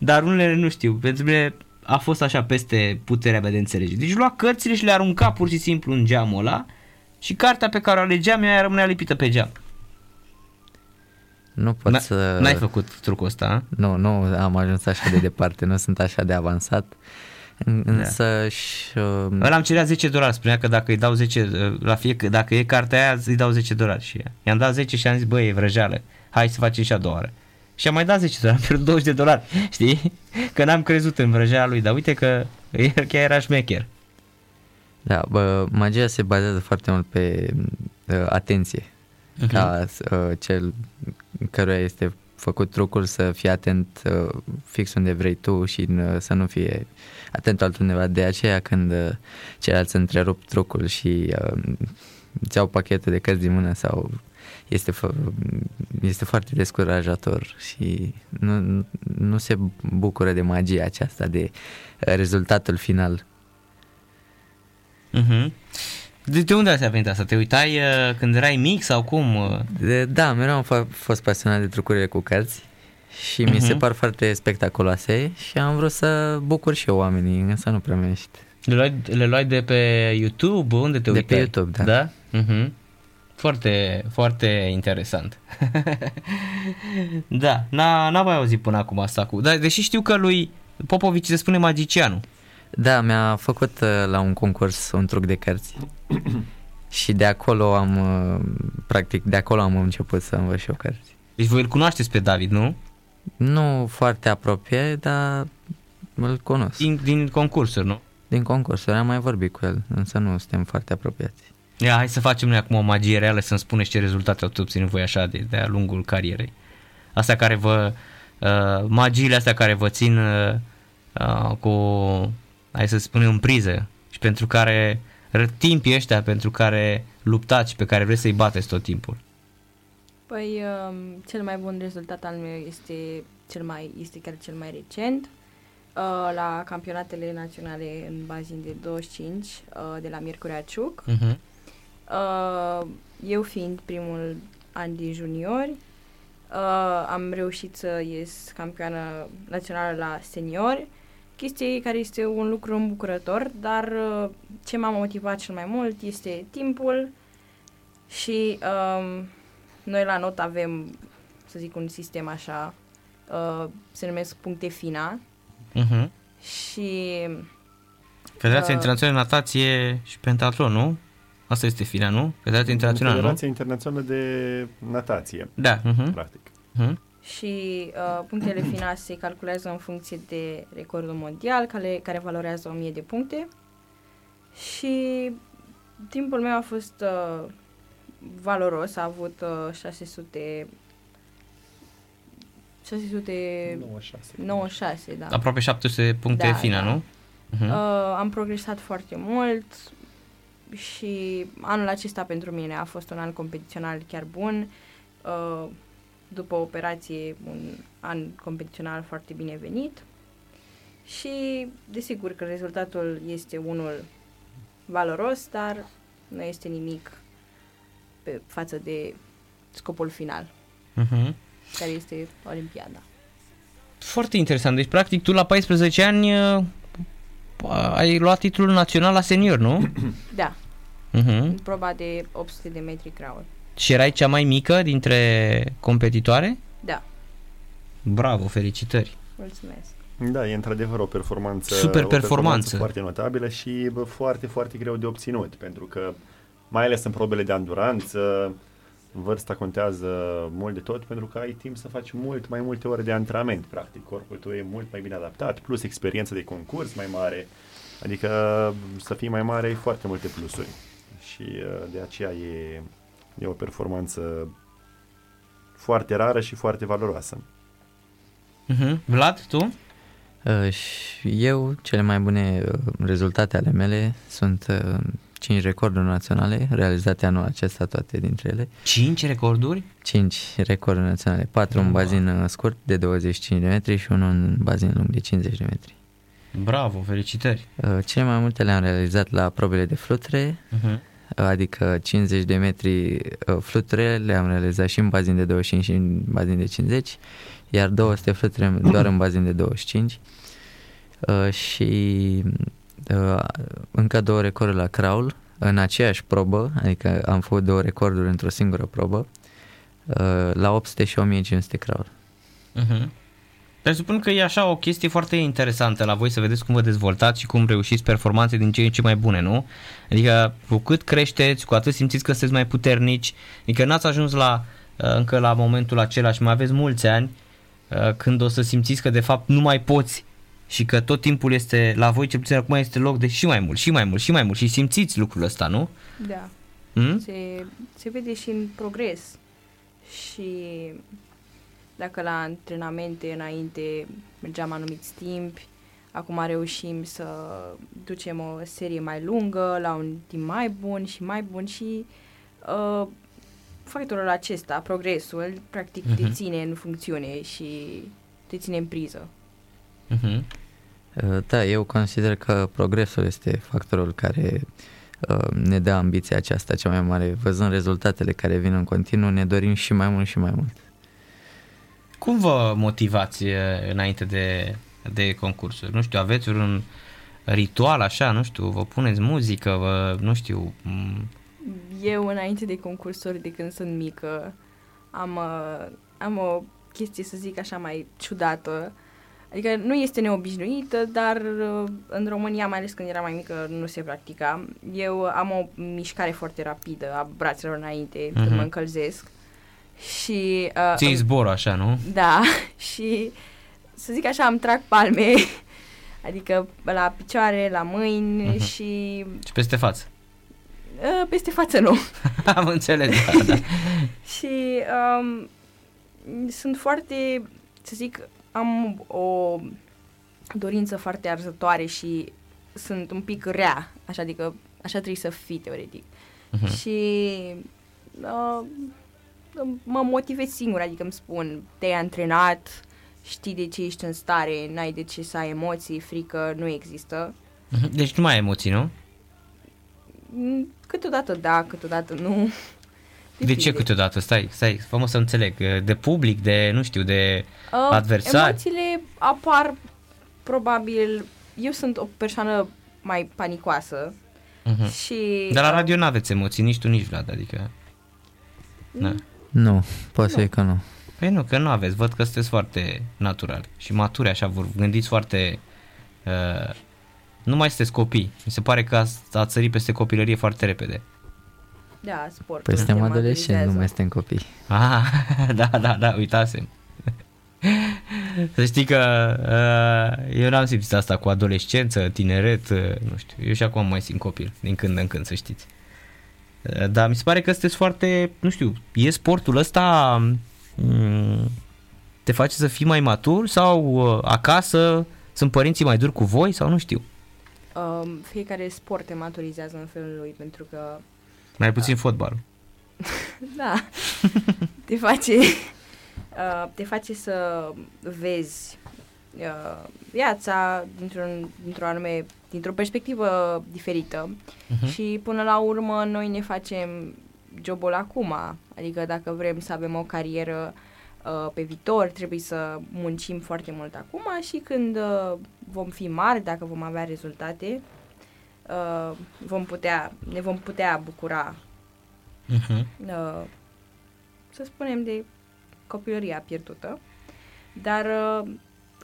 dar unele nu știu. Pentru mine a fost așa peste puterea mea de înțelege. Deci lua cărțile și le arunca pur și simplu în geamul ăla și cartea pe care o alegeam ea rămânea lipită pe geam. Nu pot N- să... N-ai făcut trucul ăsta, a? Nu, nu am ajuns așa de departe, nu sunt așa de avansat. În- Însă și... uh, Ăla îmi cerea 10 dolari, spunea că dacă îi dau 10, uh, la fie, dacă e cartea aia, îi dau 10 dolari și ea. I-am dat 10 și am zis, băi, e vrăjeală, hai să facem și a doua oară. Și am mai dat 10 dolari, am pierdut 20 de dolari, știi? Că n-am crezut în vrăjeala lui, dar uite că el chiar era șmecher. Da, bă, magia se bazează foarte mult pe uh, atenție. Mhm. Ca uh, cel căruia este făcut trucul să fie atent uh, fix unde vrei tu și uh, să nu fie atent altundeva. De aceea când uh, ceilalți întrerup trucul și uh, îți iau pachete de cărți din mână sau este, fă- este foarte descurajator și nu, nu se bucură de magia aceasta, de uh, rezultatul final. Mhm. De, de unde ți-a venit asta? Te uitai uh, când erai mic sau cum? Uh, De, da, mereu am f- fost pasionat de trucurile cu cărți și mi se Mhm. par foarte spectaculoase și am vrut să bucur și eu oamenii, însă nu prea mi Le luai, le luai de pe YouTube? Unde te De uitai? pe YouTube, da. Da? Mhm. Foarte, foarte interesant. da, n-a, n-am mai auzit până acum asta cu... Dar deși știu că lui Popovici se spune magicianul. Da, mi-a făcut uh, la un concurs un truc de cărți și de acolo am, uh, practic, de acolo am început să învăț și eu cărți. Deci voi îl cunoașteți pe David, nu? Nu foarte aproape, dar îl cunosc. Din, din concursuri, nu? Din concursuri am mai vorbit cu el, însă nu suntem foarte apropiați. Ia, hai să facem noi acum o magie reală să-mi spuneți ce rezultate ați obținut voi așa de, de-a lungul carierei. Astea care vă... Uh, magiile astea care vă țin uh, uh, cu, hai să spunem, în priză și pentru care ră- timpii ăștia pentru care luptați și pe care vreți să-i bateți tot timpul. Păi, um, cel mai bun rezultat al meu este cel mai este chiar cel mai recent. Uh, la campionatele naționale în bazin de 25 uh, de la Miercurea Ciuc. Uh-huh. Uh, eu fiind primul an de juniori, uh, am reușit să ies campioană națională la seniori, chestie care este un lucru îmbucurător, dar uh, ce m-a motivat cel mai mult este timpul și um, noi la not avem, să zic, un sistem așa, uh, se numesc puncte FINA Uh-huh. și Federația Uh. Internațională de Natație și Pentatlon, nu? Asta este FINA, nu? Federația Internațională, nu? Federația Internațională de Natație, Da. Uh-huh. practic. Uh-huh. și uh, punctele finale se calculează în funcție de recordul mondial, care, care valorează 1000 de puncte. Și timpul meu a fost uh, valoros, a avut uh, 600 696, 96. da. Aproape 700 puncte Da, FINA, da. nu? Uh-huh. Uh, am progresat foarte mult și anul acesta pentru mine a fost un an competițional chiar bun. Uh, după operație, un an competițional foarte binevenit și desigur că rezultatul este unul valoros, dar nu este nimic pe față de scopul final, Uh-huh. care este Olimpiada. Foarte interesant. Deci, practic, tu la 14 ani uh, ai luat titlul național la senior, nu? Da, Uh-huh. în proba de 800 de metri crawl. Și erai cea mai mică dintre competitoare? Da, Bravo, felicitări. mulțumesc. Da, e într-adevăr o performanță, Super o performanță. foarte notabilă și bă, foarte, foarte greu de obținut, pentru că mai ales în probele de anduranță, vârsta contează mult de tot pentru că ai timp să faci mult mai multe ore de antrenament, practic. Corpul tău e mult mai bine adaptat, plus experiență de concurs mai mare, adică să fii mai mare ai foarte multe plusuri și uh, de aceea e, e o performanță foarte rară și foarte valoroasă. Uh-huh. Vlad, tu? Uh, și eu, cele mai bune uh, rezultate ale mele sunt uh, 5 recorduri naționale realizate anul acesta, toate dintre ele. 5 recorduri? 5 recorduri naționale, 4 în Wow. bazin uh, scurt de 25 de metri și unul în bazin lung de 50 de metri. Bravo, felicitări. Uh, Cele mai multe le-am realizat la probele de fluture, Uh-huh. adică 50 de metri uh, fluture le-am realizat și în bazin de 25 și în bazin de 50, iar 200 fluture doar în bazin de 25 uh, și uh, încă două recorduri la crawl în aceeași probă, adică am făcut două recorduri într-o singură probă, uh, la 800 și 1500 crawl. Uh-huh. Presupun că e așa o chestie foarte interesantă la voi să vedeți cum vă dezvoltați și cum reușiți performanțe din ce în ce mai bune, nu? Adică cu cât creșteți, cu atât simțiți că sunteți mai puternici, adică n-ați ajuns la, uh, încă la momentul acela și mai aveți mulți ani uh, când o să simțiți că de fapt nu mai poți și că tot timpul este la voi, cel puțin acum este loc de și mai mult, și mai mult, și mai mult și simțiți lucrul ăsta, nu? Da. Hmm? Se, se vede și în progres. Și dacă la antrenamente înainte mergeam anumiți timpi, acum reușim să ducem o serie mai lungă, la un timp mai bun și mai bun și uh, factorul acesta, progresul, practic uh-huh. te Mhm. ține în funcțiune și te ține în priză. Uh-huh. Uh, Da, eu consider că progresul este factorul care uh, ne dă ambiția aceasta cea mai mare. Văzând rezultatele care vin în continuu, ne dorim și mai mult și mai mult. Cum vă motivați e, înainte de, de concursuri? Nu știu, aveți un ritual așa, nu știu, vă puneți muzică, vă, nu știu, m- Eu, înainte de concursuri, de când sunt mică, am, uh, am o chestie, să zic așa, mai ciudată. Adică nu este neobișnuită, dar uh, în România, mai ales când eram mai mică, nu se practica. Eu am o mișcare foarte rapidă a brațelor înainte uh-huh. când Mhm. mă încălzesc. Și... Uh, ții zborul așa, nu? Da, și să zic așa, îmi trag palme, adică la picioare, la mâini Mhm. uh-huh. și Și peste față. uh, peste față nu. Am înțeles, da, da. Și um, sunt foarte, să zic, am o dorință foarte arzătoare și sunt un pic rea, așa adică așa trebuie să fii teoretic. Mhm. Și uh, mă motivez singur, adică îmi spun, te-ai antrenat, știi de ce ești în stare, n-ai de ce să ai emoții, frică, nu există. Mhm. Deci nu mai ai emoții, nu? Mm, Câteodată da, câteodată nu. De ce Depinde. câteodată? Stai, stai, fă să înțeleg. De public, de, nu știu, de... Uh, Adversari? Emoțiile apar probabil... Eu sunt o persoană mai panicoasă Uh-huh. și... Dar la uh, radio nu aveți emoții, nici tu, nici Vlad, adică... Da. Nu, pot să că nu. Păi nu, că nu aveți, văd că sunteți foarte natural și maturi așa, vă gândiți foarte... Uh, nu mai sunteți copii. Mi se pare că ați, ați sărit peste copilărie foarte repede. Da, sport. Păi suntem adolescenți, nu mai suntem copii. Ah, da, da, da, uitasem. Să știi că uh, eu n-am simțit asta cu adolescență, tineret, uh, nu știu, eu și acum mai simt copil, din când în când, să știți. Uh, dar mi se pare că sunteți foarte, nu știu, e sportul ăsta, um, te face să fii mai matur sau uh, acasă sunt părinții mai duri cu voi sau nu știu, Um, fiecare sport te maturizează în felul lui, pentru că, mai puțin fotbalul. da, te face, uh, te face să vezi uh, viața dintr-un, dintr-o anume, dintr-o perspectivă diferită Uh-huh. Și până la urmă noi ne facem jobul acum, adică dacă vrem să avem o carieră uh, pe viitor, trebuie să muncim foarte mult acum și când uh, vom fi mari, dacă vom avea rezultate, uh, vom putea, ne vom putea bucura, Uh-huh. uh, să spunem, de copilăria pierdută. Dar, uh,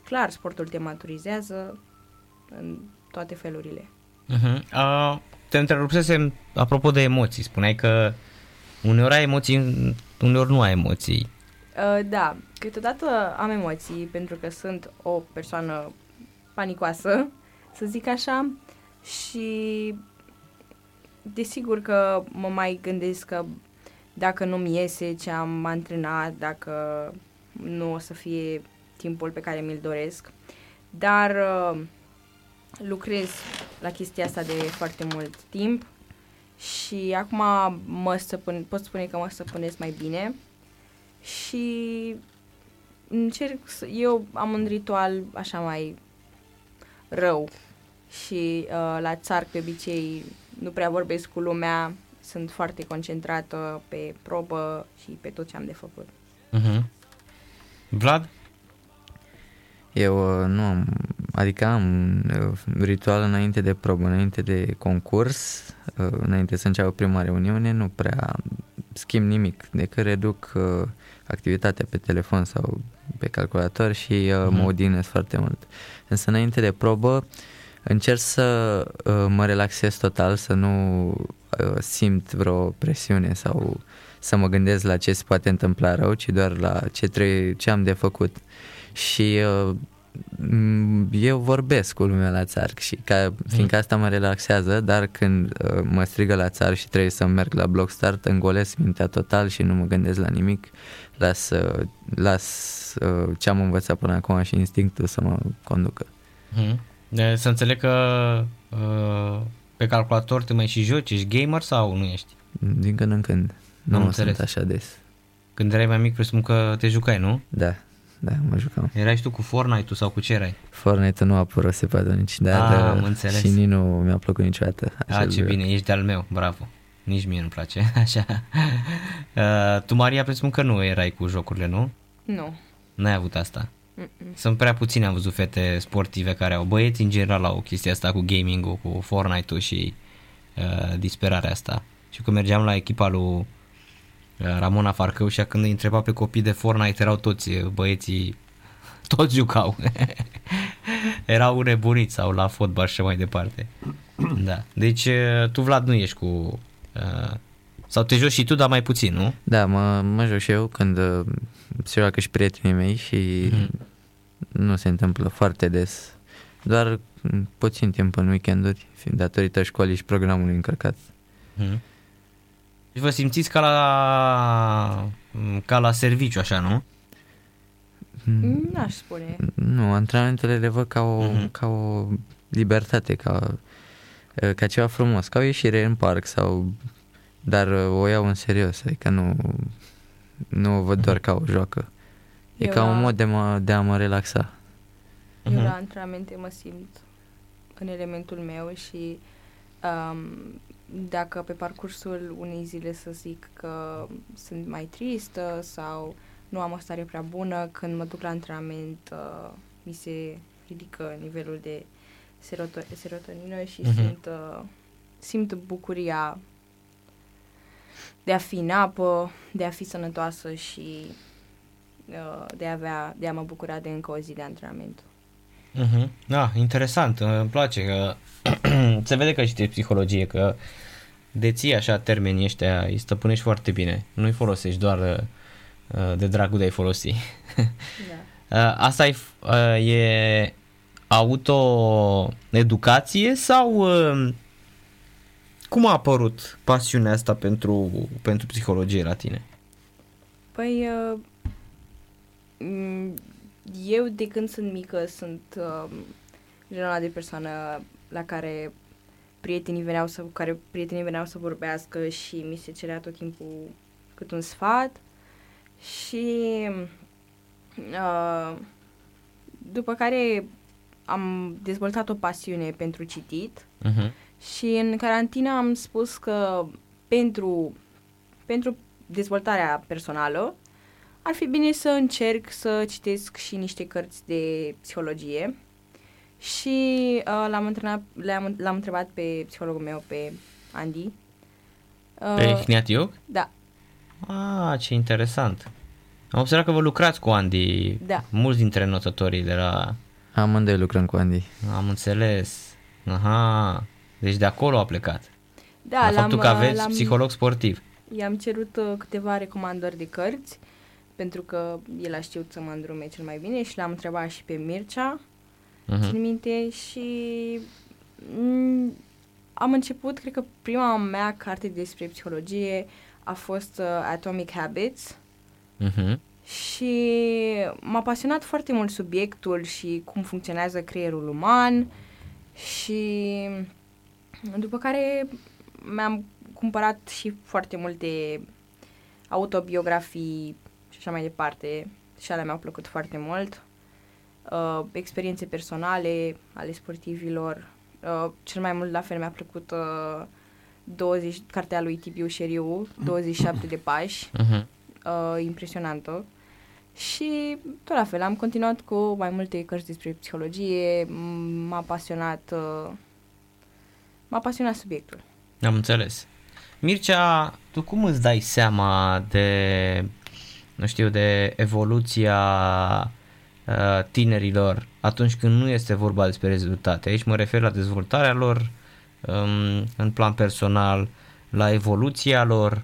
clar, sportul te maturizează în toate felurile. Uh-huh. Uh, te întrerupsesem apropo de emoții. Spuneai că uneori ai emoții, uneori nu ai emoții. Uh, da, câteodată am emoții pentru că sunt o persoană panicoasă, să zic așa, și desigur că mă mai gândesc că dacă nu-mi iese ce am antrenat, dacă nu o să fie timpul pe care mi-l doresc, dar uh, lucrez la chestia asta de foarte mult timp și acum mă stăpân, pot spune că mă stăpânesc mai bine și încerc să, eu am un ritual așa mai rău și uh, la țarc de obicei nu prea vorbesc cu lumea, sunt foarte concentrată pe probă și pe tot ce am de făcut. Uh-huh. Vlad? Eu uh, nu am, adică am un uh, ritual înainte de probă, înainte de concurs, uh, înainte să înceapă prima reuniune, nu prea schimb nimic, decât reduc uh, activitatea pe telefon sau pe calculator și uh, mă Mhm. odinesc foarte mult. Însă înainte de probă încerc să uh, mă relaxez total, să nu uh, simt vreo presiune sau să mă gândesc la ce se poate întâmpla rău, ci doar la ce, trebuie, ce am de făcut. Și uh, m- eu vorbesc cu lumea la țarc și ca, fiindcă asta mă relaxează, dar când uh, mă strigă la țarc și trebuie să merg la block start, îngolesc mintea total și nu mă gândesc la nimic, las, uh, las uh, ce am învățat până acum și instinctul să mă conducă. Mhm. De- Să înțeleg că uh, pe calculator te mai și joci, ești gamer sau nu ești? Din când în când. Nu Am mă înțeles. sunt așa des. Când erai mai mic, presupun că te jucai, nu? Da, da, mă jucam. Erai și tu cu Fortnite-ul sau cu ce erai? Fortnite nu a apărut pe atunci, dar Ah, da, am înțeles. și nici nu mi-a plăcut niciodată. A, Așa ce de- bine, ești de-al meu, bravo. Nici mie nu-mi place, așa. Uh, tu, Maria, presupun că nu erai cu jocurile, nu? Nu. N-ai avut asta. Mm-mm. Sunt prea puține, am văzut fete sportive care au băieți în general au chestia asta cu gaming-ul, cu Fortnite-ul și uh, disperarea asta. Și când mergeam la echipa lui uh, Ramona Farcău și când îi întreba pe copii de Fortnite, erau toți uh, băieții, toți jucau. erau nebuniți sau la fotbal și așa mai departe. da. Deci uh, tu, Vlad, nu ești cu... Uh, sau te joci și tu, dar mai puțin, nu? Da, mă, mă joc și eu când uh, se joacă și prietenii mei și Mhm. nu se întâmplă foarte des. Doar mm, puțin timp în weekenduri, fiind datorită școlii și programului încărcat. Mhm. Deci vă simțiți ca la, ca la serviciu, așa, nu? Mm, N-aș spune. Nu, antrenamentele le văd ca o, Mhm. ca o libertate, ca, uh, ca ceva frumos, ca o ieșire în parc sau... Dar uh, o iau în serios, adică nu, nu o văd doar ca o joacă. E Eu ca un la- mod de, mă, de a mă relaxa. Eu Mhm. la antrenamente mă simt în elementul meu și um, dacă pe parcursul unei zile să zic că sunt mai tristă sau nu am o stare prea bună, când mă duc la antrenament uh, mi se ridică nivelul de seroto- serotonină și Mhm. simt, uh, simt bucuria de a fi în apă, de a fi sănătoasă și uh, de, a avea, de a mă bucura de încă o zi de antrenament. Mhm. Da, interesant, îmi place că se vede că știi psihologie, că deții așa termenii ăștia, îi stăpânești foarte bine, nu-i folosești doar uh, de dragul de a-i folosi. Da. Uh, Asta e, f- uh, e autoeducație sau uh, cum a apărut pasiunea asta pentru, pentru psihologie la tine? Păi, uh, m, eu de când sunt mică sunt uh, genul ăla de persoană la care prietenii veneau să, cu care prietenii veneau să vorbească și mi se cerea tot timpul cât un sfat și uh, după care am dezvoltat o pasiune pentru citit Uh-huh. Și în carantină am spus că pentru, pentru dezvoltarea personală ar fi bine să încerc să citesc și niște cărți de psihologie și uh, l-am, întrebat, l-am, l-am întrebat pe psihologul meu, pe Andy. Uh, Pe Hniat Iog? Da, Ah, ce interesant. Am observat că vă lucrați cu Andy, Da. mulți dintre notătorii de la... Amândoi lucrăm cu Andy. Am înțeles. Aha, deci de acolo a plecat. da la l-am, faptul că aveți l-am, psiholog sportiv. I-am cerut uh, câteva recomandări de cărți pentru că el a știut să mă îndrume cel mai bine și l-am întrebat și pe Mircea Mhm. țin minte și mm, am început, cred că prima mea carte despre psihologie a fost uh, Atomic Habits Mhm. și m-a pasionat foarte mult subiectul și cum funcționează creierul uman și după care mi-am cumpărat și foarte multe autobiografii și așa mai departe și alea mi-au plăcut foarte mult. Uh, experiențe personale ale sportivilor. Uh, cel mai mult la fel mi-a plăcut uh, 20, cartea lui Tibiu Șeriu, 27 de pași Mhm. uh, impresionantă. Și tot la fel, am continuat cu mai multe cărți despre psihologie, m- m-a pasionat, uh, m-a pasionat subiectul. Am înțeles. Mircea, tu cum îți dai seama de, nu știu, de evoluția uh, tinerilor atunci când nu este vorba despre rezultate? Aici mă refer la dezvoltarea lor um, în plan personal, la evoluția lor.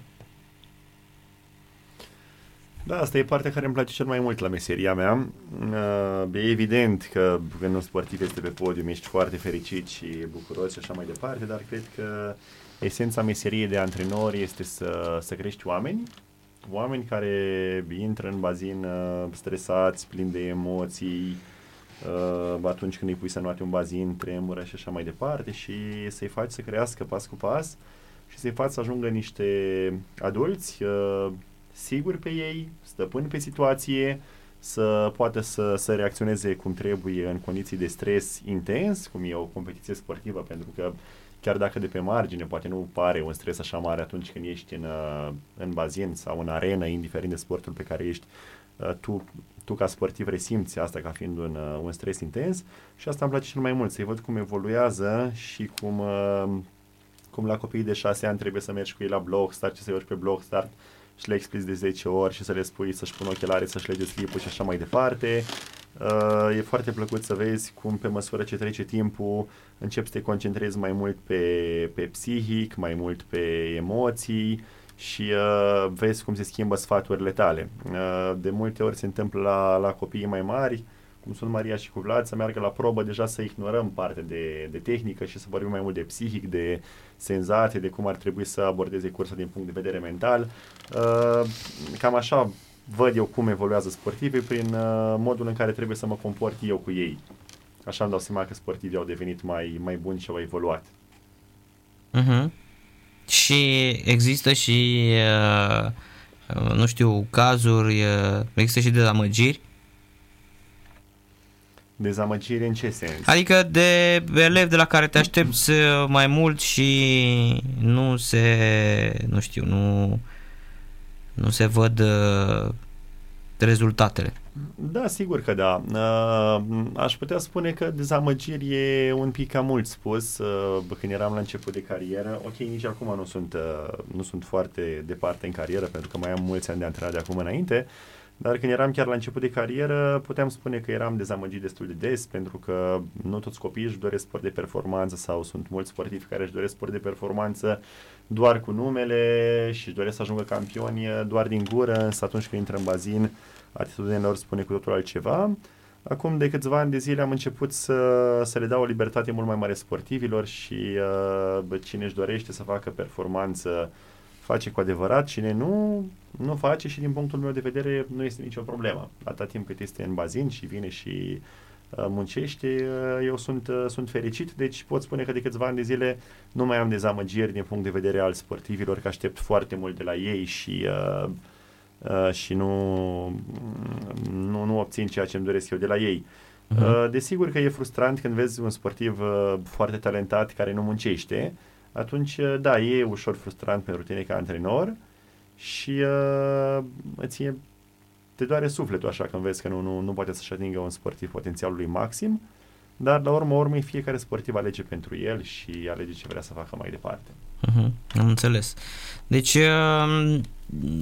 Da, asta e partea care îmi place cel mai mult la meseria mea. Uh, e evident că când un sportiv este pe podium ești foarte fericit și bucuros și așa mai departe, dar cred că esența meseriei de antrenor este să, să crești oameni, oameni care intră în bazin uh, stresați, plini de emoții, uh, atunci când îi pui să nuate un bazin, tremură și așa mai departe și să-i faci să crească pas cu pas și să-i faci să ajungă niște adulți uh, siguri pe ei, stăpâni pe situație, să poată să, să reacționeze cum trebuie în condiții de stres intens, cum e o competiție sportivă, pentru că chiar dacă de pe margine poate nu pare un stres așa mare atunci când ești în, uh, în bazin sau în arenă, indiferent de sportul pe care ești, uh, tu, tu ca sportiv resimți asta ca fiind un, uh, un stres intens și asta îmi place cel mai mult, să-i văd cum evoluează și cum, cum la copiii de 6 ani trebuie să mergi cu ei la bloc start, ce să urci pe bloc start, și le explici de 10 ori și să le spui să-și pună ochelare, să-și lege slipul și așa mai departe. Uh, e foarte plăcut să vezi cum pe măsură ce trece timpul începi să te concentrezi mai mult pe, pe psihic, mai mult pe emoții și uh, vezi cum se schimbă sfaturile tale. Uh, de multe ori se întâmplă la, la copiii mai mari, cum sunt Maria și cu Vlad, să meargă la probă deja să ignorăm partea de, de tehnică și să vorbim mai mult de psihic, de senzație, de cum ar trebui să abordeze cursa din punct de vedere mental. Uh, cam așa văd eu cum evoluează sportivii prin uh, modul în care trebuie să mă comport eu cu ei. Așa îmi dau seama că sportivii au devenit mai, mai buni și au evoluat. Uh-huh. Și există și, uh, nu știu, cazuri, uh, există și dezamăgiri? Dezamăgiri în ce sens? Adică de elevi de la care te aștepți mai mult și nu se, nu știu, nu, nu se văd uh, rezultatele. Da, sigur că da. Uh, aș putea spune că dezamăgiri e un pic cam mult spus. Uh, când eram la început de carieră, ok, nici acum nu sunt, nu sunt foarte departe în carieră, pentru că mai am mulți ani de antrenat de acum înainte, dar când eram chiar la început de carieră, puteam spune că eram dezamăgit destul de des, pentru că nu toți copiii își doresc sport de performanță sau sunt mulți sportivi care își doresc sport de performanță doar cu numele și își doresc să ajungă campioni doar din gură, însă atunci când intră în bazin, atitudinea lor spune cu totul altceva. Acum de câțiva ani de zile am început să, să le dau o libertate mult mai mare sportivilor și uh, cine își dorește să facă performanță face cu adevărat, cine nu, nu face și din punctul meu de vedere nu este nicio problemă. Atâta timp cât este în bazin și vine și uh, muncește, uh, eu sunt, uh, sunt fericit, deci pot spune că de câțiva ani de zile nu mai am dezamăgiri din punct de vedere al sportivilor, că aștept foarte mult de la ei și uh, uh, și nu, nu, nu obțin ceea ce îmi doresc eu de la ei. Uh-huh. Desigur că e frustrant când vezi un sportiv uh, foarte talentat care nu muncește, atunci, uh, da, e ușor frustrant pentru tine ca antrenor și uh, îți e, te doare sufletul așa când vezi că nu, nu, nu poate să-și atingă un sportiv potențialul lui maxim, dar la urmă urmei fiecare sportiv alege pentru el și alege ce vrea să facă mai departe. Uh-huh, am înțeles. Deci, uh,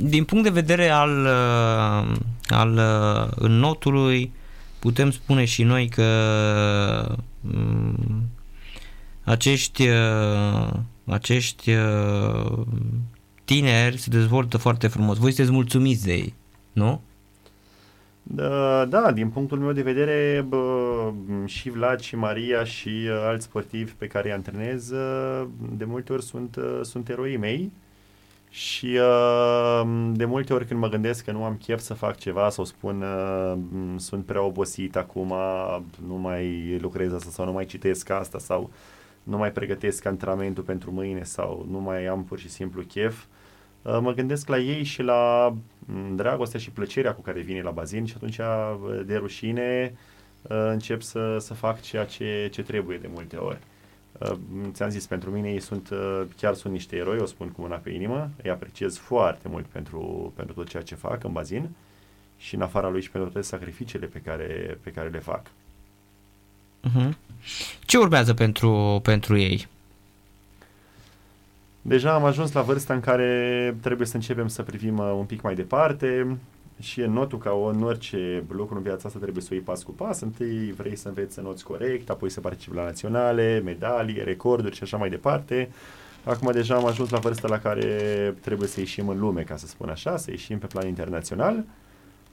din punct de vedere al, uh, al înnotului, putem spune și noi că um, acești, uh, acești uh, tineri se dezvoltă foarte frumos. Voi sunteți mulțumiți de ei, nu? Da, da, din punctul meu de vedere, bă, și Vlad și Maria și uh, alți sportivi pe care îi antrenez, uh, de multe ori sunt, uh, sunt eroii mei și uh, de multe ori când mă gândesc că nu am chef să fac ceva sau spun uh, sunt prea obosit acum, nu mai lucrez asta sau nu mai citesc asta sau nu mai pregătesc antrenamentul pentru mâine sau nu mai am pur și simplu chef, uh, mă gândesc la ei și la mm, dragostea și plăcerea cu care vine la bazin și atunci uh, de rușine uh, încep să, să fac ceea ce, ce trebuie de multe ori. Ți-am zis, pentru mine ei sunt, chiar sunt niște eroi, o spun cu mâna pe inimă, îi apreciez foarte mult pentru, pentru tot ceea ce fac în bazin și în afara lui și pentru toate sacrificiile pe care, pe care le fac. Uh-huh. Ce urmează pentru, pentru ei? deja am ajuns la vârsta în care trebuie să începem să privim uh, un pic mai departe și în notul ca în orice lucru în viața asta trebuie să o iei pas cu pas. Întâi vrei să înveți să noți corect, apoi să participi la naționale, medalii, recorduri și așa mai departe. Acum deja am ajuns la vârsta la care trebuie să ieșim în lume, ca să spun așa, să ieșim pe plan internațional.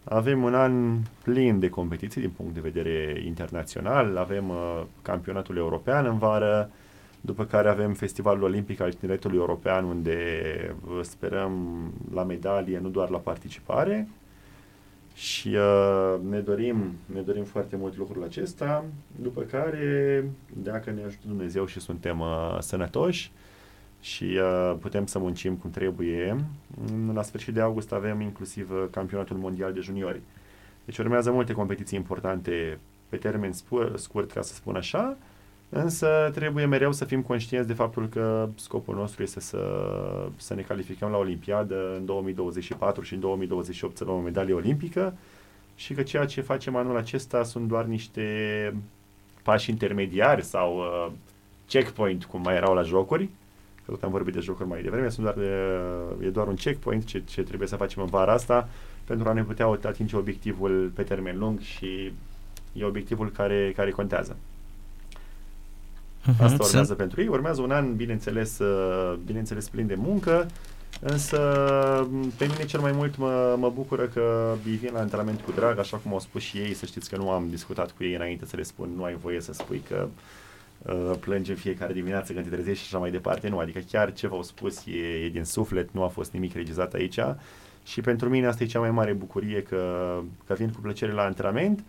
Avem un an plin de competiții din punct de vedere internațional, avem uh, campionatul european în vară, după care avem Festivalul Olimpic al Tineretului European, unde uh, sperăm la medalie, nu doar la participare. Și uh, ne, dorim, ne dorim foarte mult lucrul acesta, după care, dacă ne ajută Dumnezeu și suntem uh, sănătoși, și uh, putem să muncim cum trebuie. La sfârșit de august avem inclusiv uh, campionatul mondial de juniori. Deci urmează multe competiții importante pe termen scurt, ca să spun așa, însă trebuie mereu să fim conștienți de faptul că scopul nostru este să, să ne calificăm la Olimpiadă în 2024 și în 2028 să luăm o medalie olimpică și că ceea ce facem anul acesta sunt doar niște pași intermediari sau uh, checkpoint, cum mai erau la jocuri, că tot am vorbit de jocuri mai devreme, sunt doar, e doar un checkpoint ce, ce trebuie să facem în vara asta pentru a ne putea atinge obiectivul pe termen lung și e obiectivul care, care contează. Uh-huh, Asta urmează sunt... pentru ei. Urmează un an, bineînțeles, uh, bineînțeles plin de muncă, însă pe mine cel mai mult mă, mă bucură că ei vin la antrenament cu drag, așa cum au spus și ei, să știți că nu am discutat cu ei înainte să le spun, nu ai voie să spui că Uh, plânge în fiecare dimineață când te trezești și așa mai departe. Nu, adică chiar ce v-au spus e, e din suflet, nu a fost nimic regizat aici și pentru mine asta e cea mai mare bucurie că, că vin cu plăcere la antrenament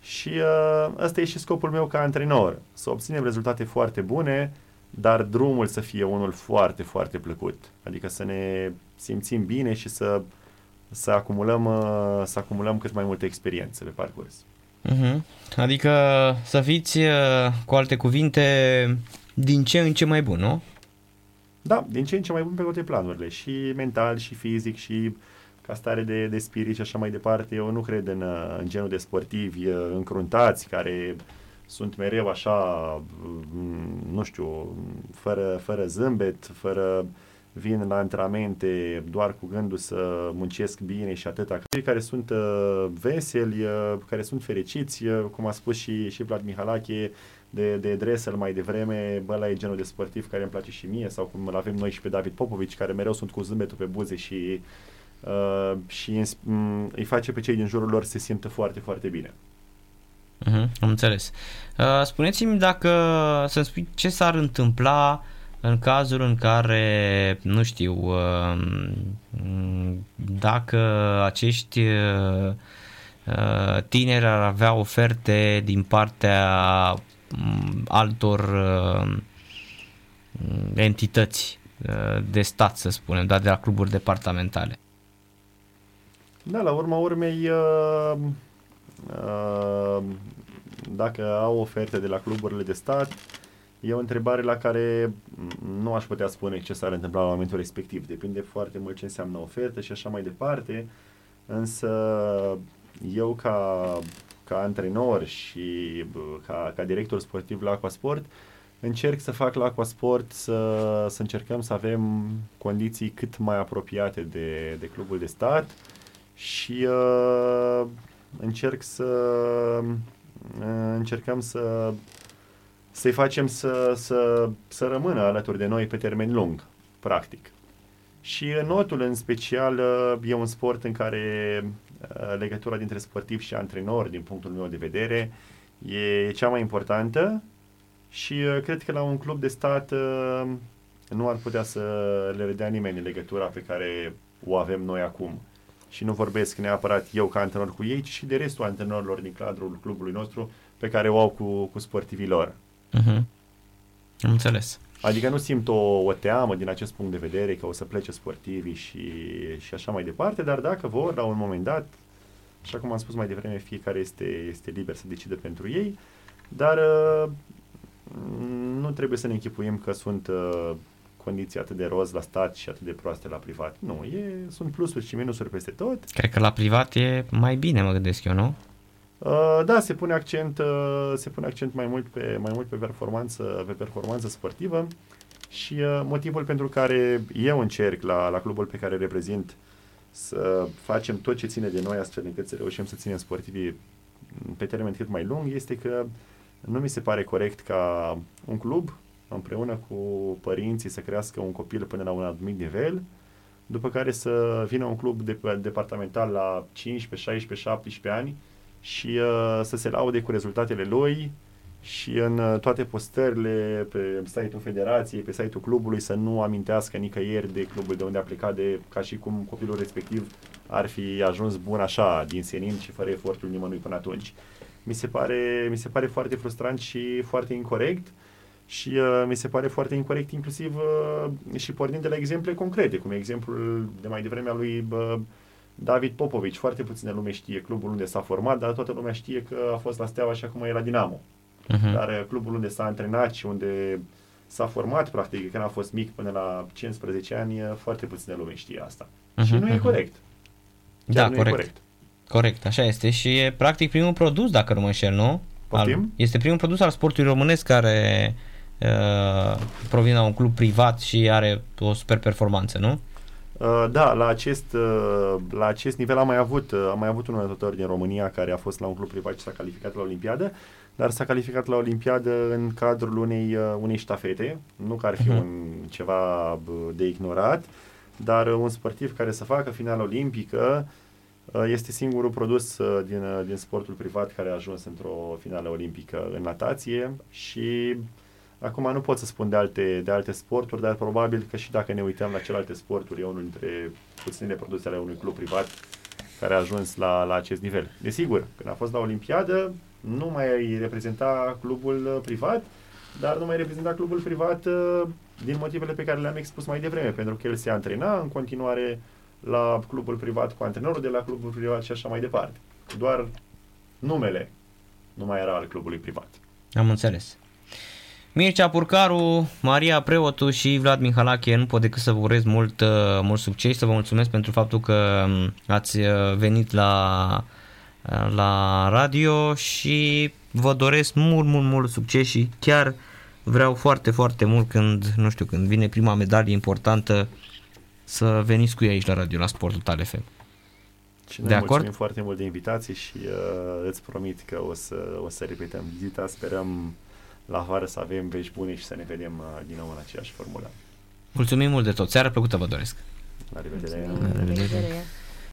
și uh, ăsta e și scopul meu ca antrenor, să obținem rezultate foarte bune, dar drumul să fie unul foarte, foarte plăcut. Adică să ne simțim bine și să, să, acumulăm, uh, să acumulăm cât mai multe experiențe pe parcurs. Uh-huh. Adică să fiți, uh, cu alte cuvinte, din ce în ce mai bun, nu? Da, din ce în ce mai bun pe toate planurile, și mental, și fizic, și ca stare de, de spirit și așa mai departe. Eu nu cred în, uh, în genul de sportivi uh, încruntați care sunt mereu așa, mm, nu știu, fără, fără zâmbet, fără uh, vin la antrenamente doar cu gândul să muncesc bine și atâta. Cei care sunt uh, veseli, uh, care sunt fericiți, uh, cum a spus și, și Vlad Mihalache, de, de Dresel mai devreme, bă, la e genul de sportiv care îmi place și mie, sau cum îl avem noi și pe David Popovici, care mereu sunt cu zâmbetul pe buze și, uh, și um, îi face pe cei din jurul lor să se simtă foarte, foarte bine. Uh-huh, am înțeles. Uh, spuneți-mi dacă, să-mi spui ce s-ar întâmpla uh, în cazul în care, nu știu, um, dacă acești uh, uh, tineri ar avea oferte din partea um, altor uh, entități de stat, să spunem, dar de la cluburi departamentale. Da, la urma urmei, dacă au oferte de la cluburile de stat, E o întrebare la care nu aș putea spune ce s-ar întâmpla la momentul respectiv. Depinde foarte mult ce înseamnă ofertă și așa mai departe. Însă eu ca, ca antrenor și ca, ca director sportiv la Aquasport încerc să fac la Aquasport să, să încercăm să avem condiții cât mai apropiate de, de clubul de stat și uh, încerc să uh, încercăm să să-i facem să, să, să rămână alături de noi pe termen lung, practic. Și notul în special uh, e un sport în care uh, legătura dintre sportiv și antrenor, din punctul meu de vedere, e cea mai importantă și uh, cred că la un club de stat nu ar putea să le vedea nimeni legătura pe care o avem noi acum. Și nu vorbesc neapărat eu ca antrenor cu ei, ci și de restul antrenorilor din cadrul clubului nostru pe care o au cu, cu sportivii lor. Uh-huh. Am înțeles. Adică nu simt o, o teamă din acest punct de vedere că o să plece sportivii și, și așa mai departe, dar dacă vor, la un moment dat, așa cum am spus mai devreme, fiecare este, este liber să decide pentru ei, dar uh, nu trebuie să ne închipuim că sunt uh, condiții atât de roz la stat și atât de proaste la privat. Nu, e, sunt plusuri și minusuri peste tot. Cred că la privat e mai bine, mă gândesc eu, nu? Uh, da, se pune accent, uh, se pune accent mai mult pe mai mult pe performanță, pe performanță sportivă. Și uh, motivul pentru care eu încerc la, la clubul pe care reprezint să facem tot ce ține de noi astfel încât să reușim să ținem sportivii pe termen cât mai lung este că nu mi se pare corect ca un club împreună cu părinții să crească un copil până la un anumit nivel, după care să vină un club de, departamental la 15, 16, 17 ani și uh, să se laude cu rezultatele lui și în uh, toate postările pe site-ul federației, pe site-ul clubului să nu amintească nicăieri de clubul de unde a plecat, de ca și cum copilul respectiv ar fi ajuns bun așa, din senin și fără efortul nimănui până atunci. Mi se pare, mi se pare foarte frustrant și foarte incorrect și uh, mi se pare foarte incorrect inclusiv uh, și pornind de la exemple concrete, cum e exemplul de mai devreme al lui uh, David Popovici. Foarte puține lume știe clubul unde s-a format, dar toată lumea știe că a fost la Steaua și acum e la Dinamo. Uh-huh. Dar uh, clubul unde s-a antrenat și unde s-a format, practic, când a fost mic până la 15 ani, uh, foarte puține lume știe asta. Uh-huh, și nu uh-huh. e corect. Chiar da, nu corect. E corect. Corect, așa este. Și e practic primul produs, dacă nu mă înșel, nu? Al, este primul produs al sportului românesc care uh, provine la un club privat și are o super performanță, nu? Uh, da, la acest, uh, la acest nivel am mai avut, uh, am mai avut un notător din România care a fost la un club privat și s-a calificat la Olimpiadă, dar s-a calificat la Olimpiadă în cadrul unei, uh, unei ștafete, nu că ar fi uh-huh. un ceva de ignorat, dar un sportiv care să facă finală olimpică uh, este singurul produs uh, din, uh, din sportul privat care a ajuns într-o finală olimpică în natație și Acum nu pot să spun de alte, de alte sporturi, dar probabil că și dacă ne uităm la celelalte sporturi, e unul dintre puținele produse ale unui club privat care a ajuns la, la acest nivel. Desigur, când a fost la Olimpiadă, nu mai reprezenta clubul privat, dar nu mai reprezenta clubul privat uh, din motivele pe care le-am expus mai devreme, pentru că el se antrena în continuare la clubul privat cu antrenorul de la clubul privat și așa mai departe. Doar numele nu mai era al clubului privat. Am înțeles. Mircea Purcaru, Maria Preotu și Vlad Mihalache, nu pot decât să vă urez mult, uh, mult succes, să vă mulțumesc pentru faptul că um, ați uh, venit la, uh, la radio și vă doresc mult, mult, mult succes și chiar vreau foarte, foarte mult când, nu știu, când vine prima medalie importantă să veniți cu ei aici la radio, la Sportul Tale FM. Și noi de mulțumim acord? foarte mult de invitație și uh, îți promit că o să, o să repetăm vizita, sperăm la vară să avem vești bune și să ne vedem uh, din nou în aceeași formulă. Mulțumim mult de tot. Seara plăcută vă doresc. La revedere. La revedere.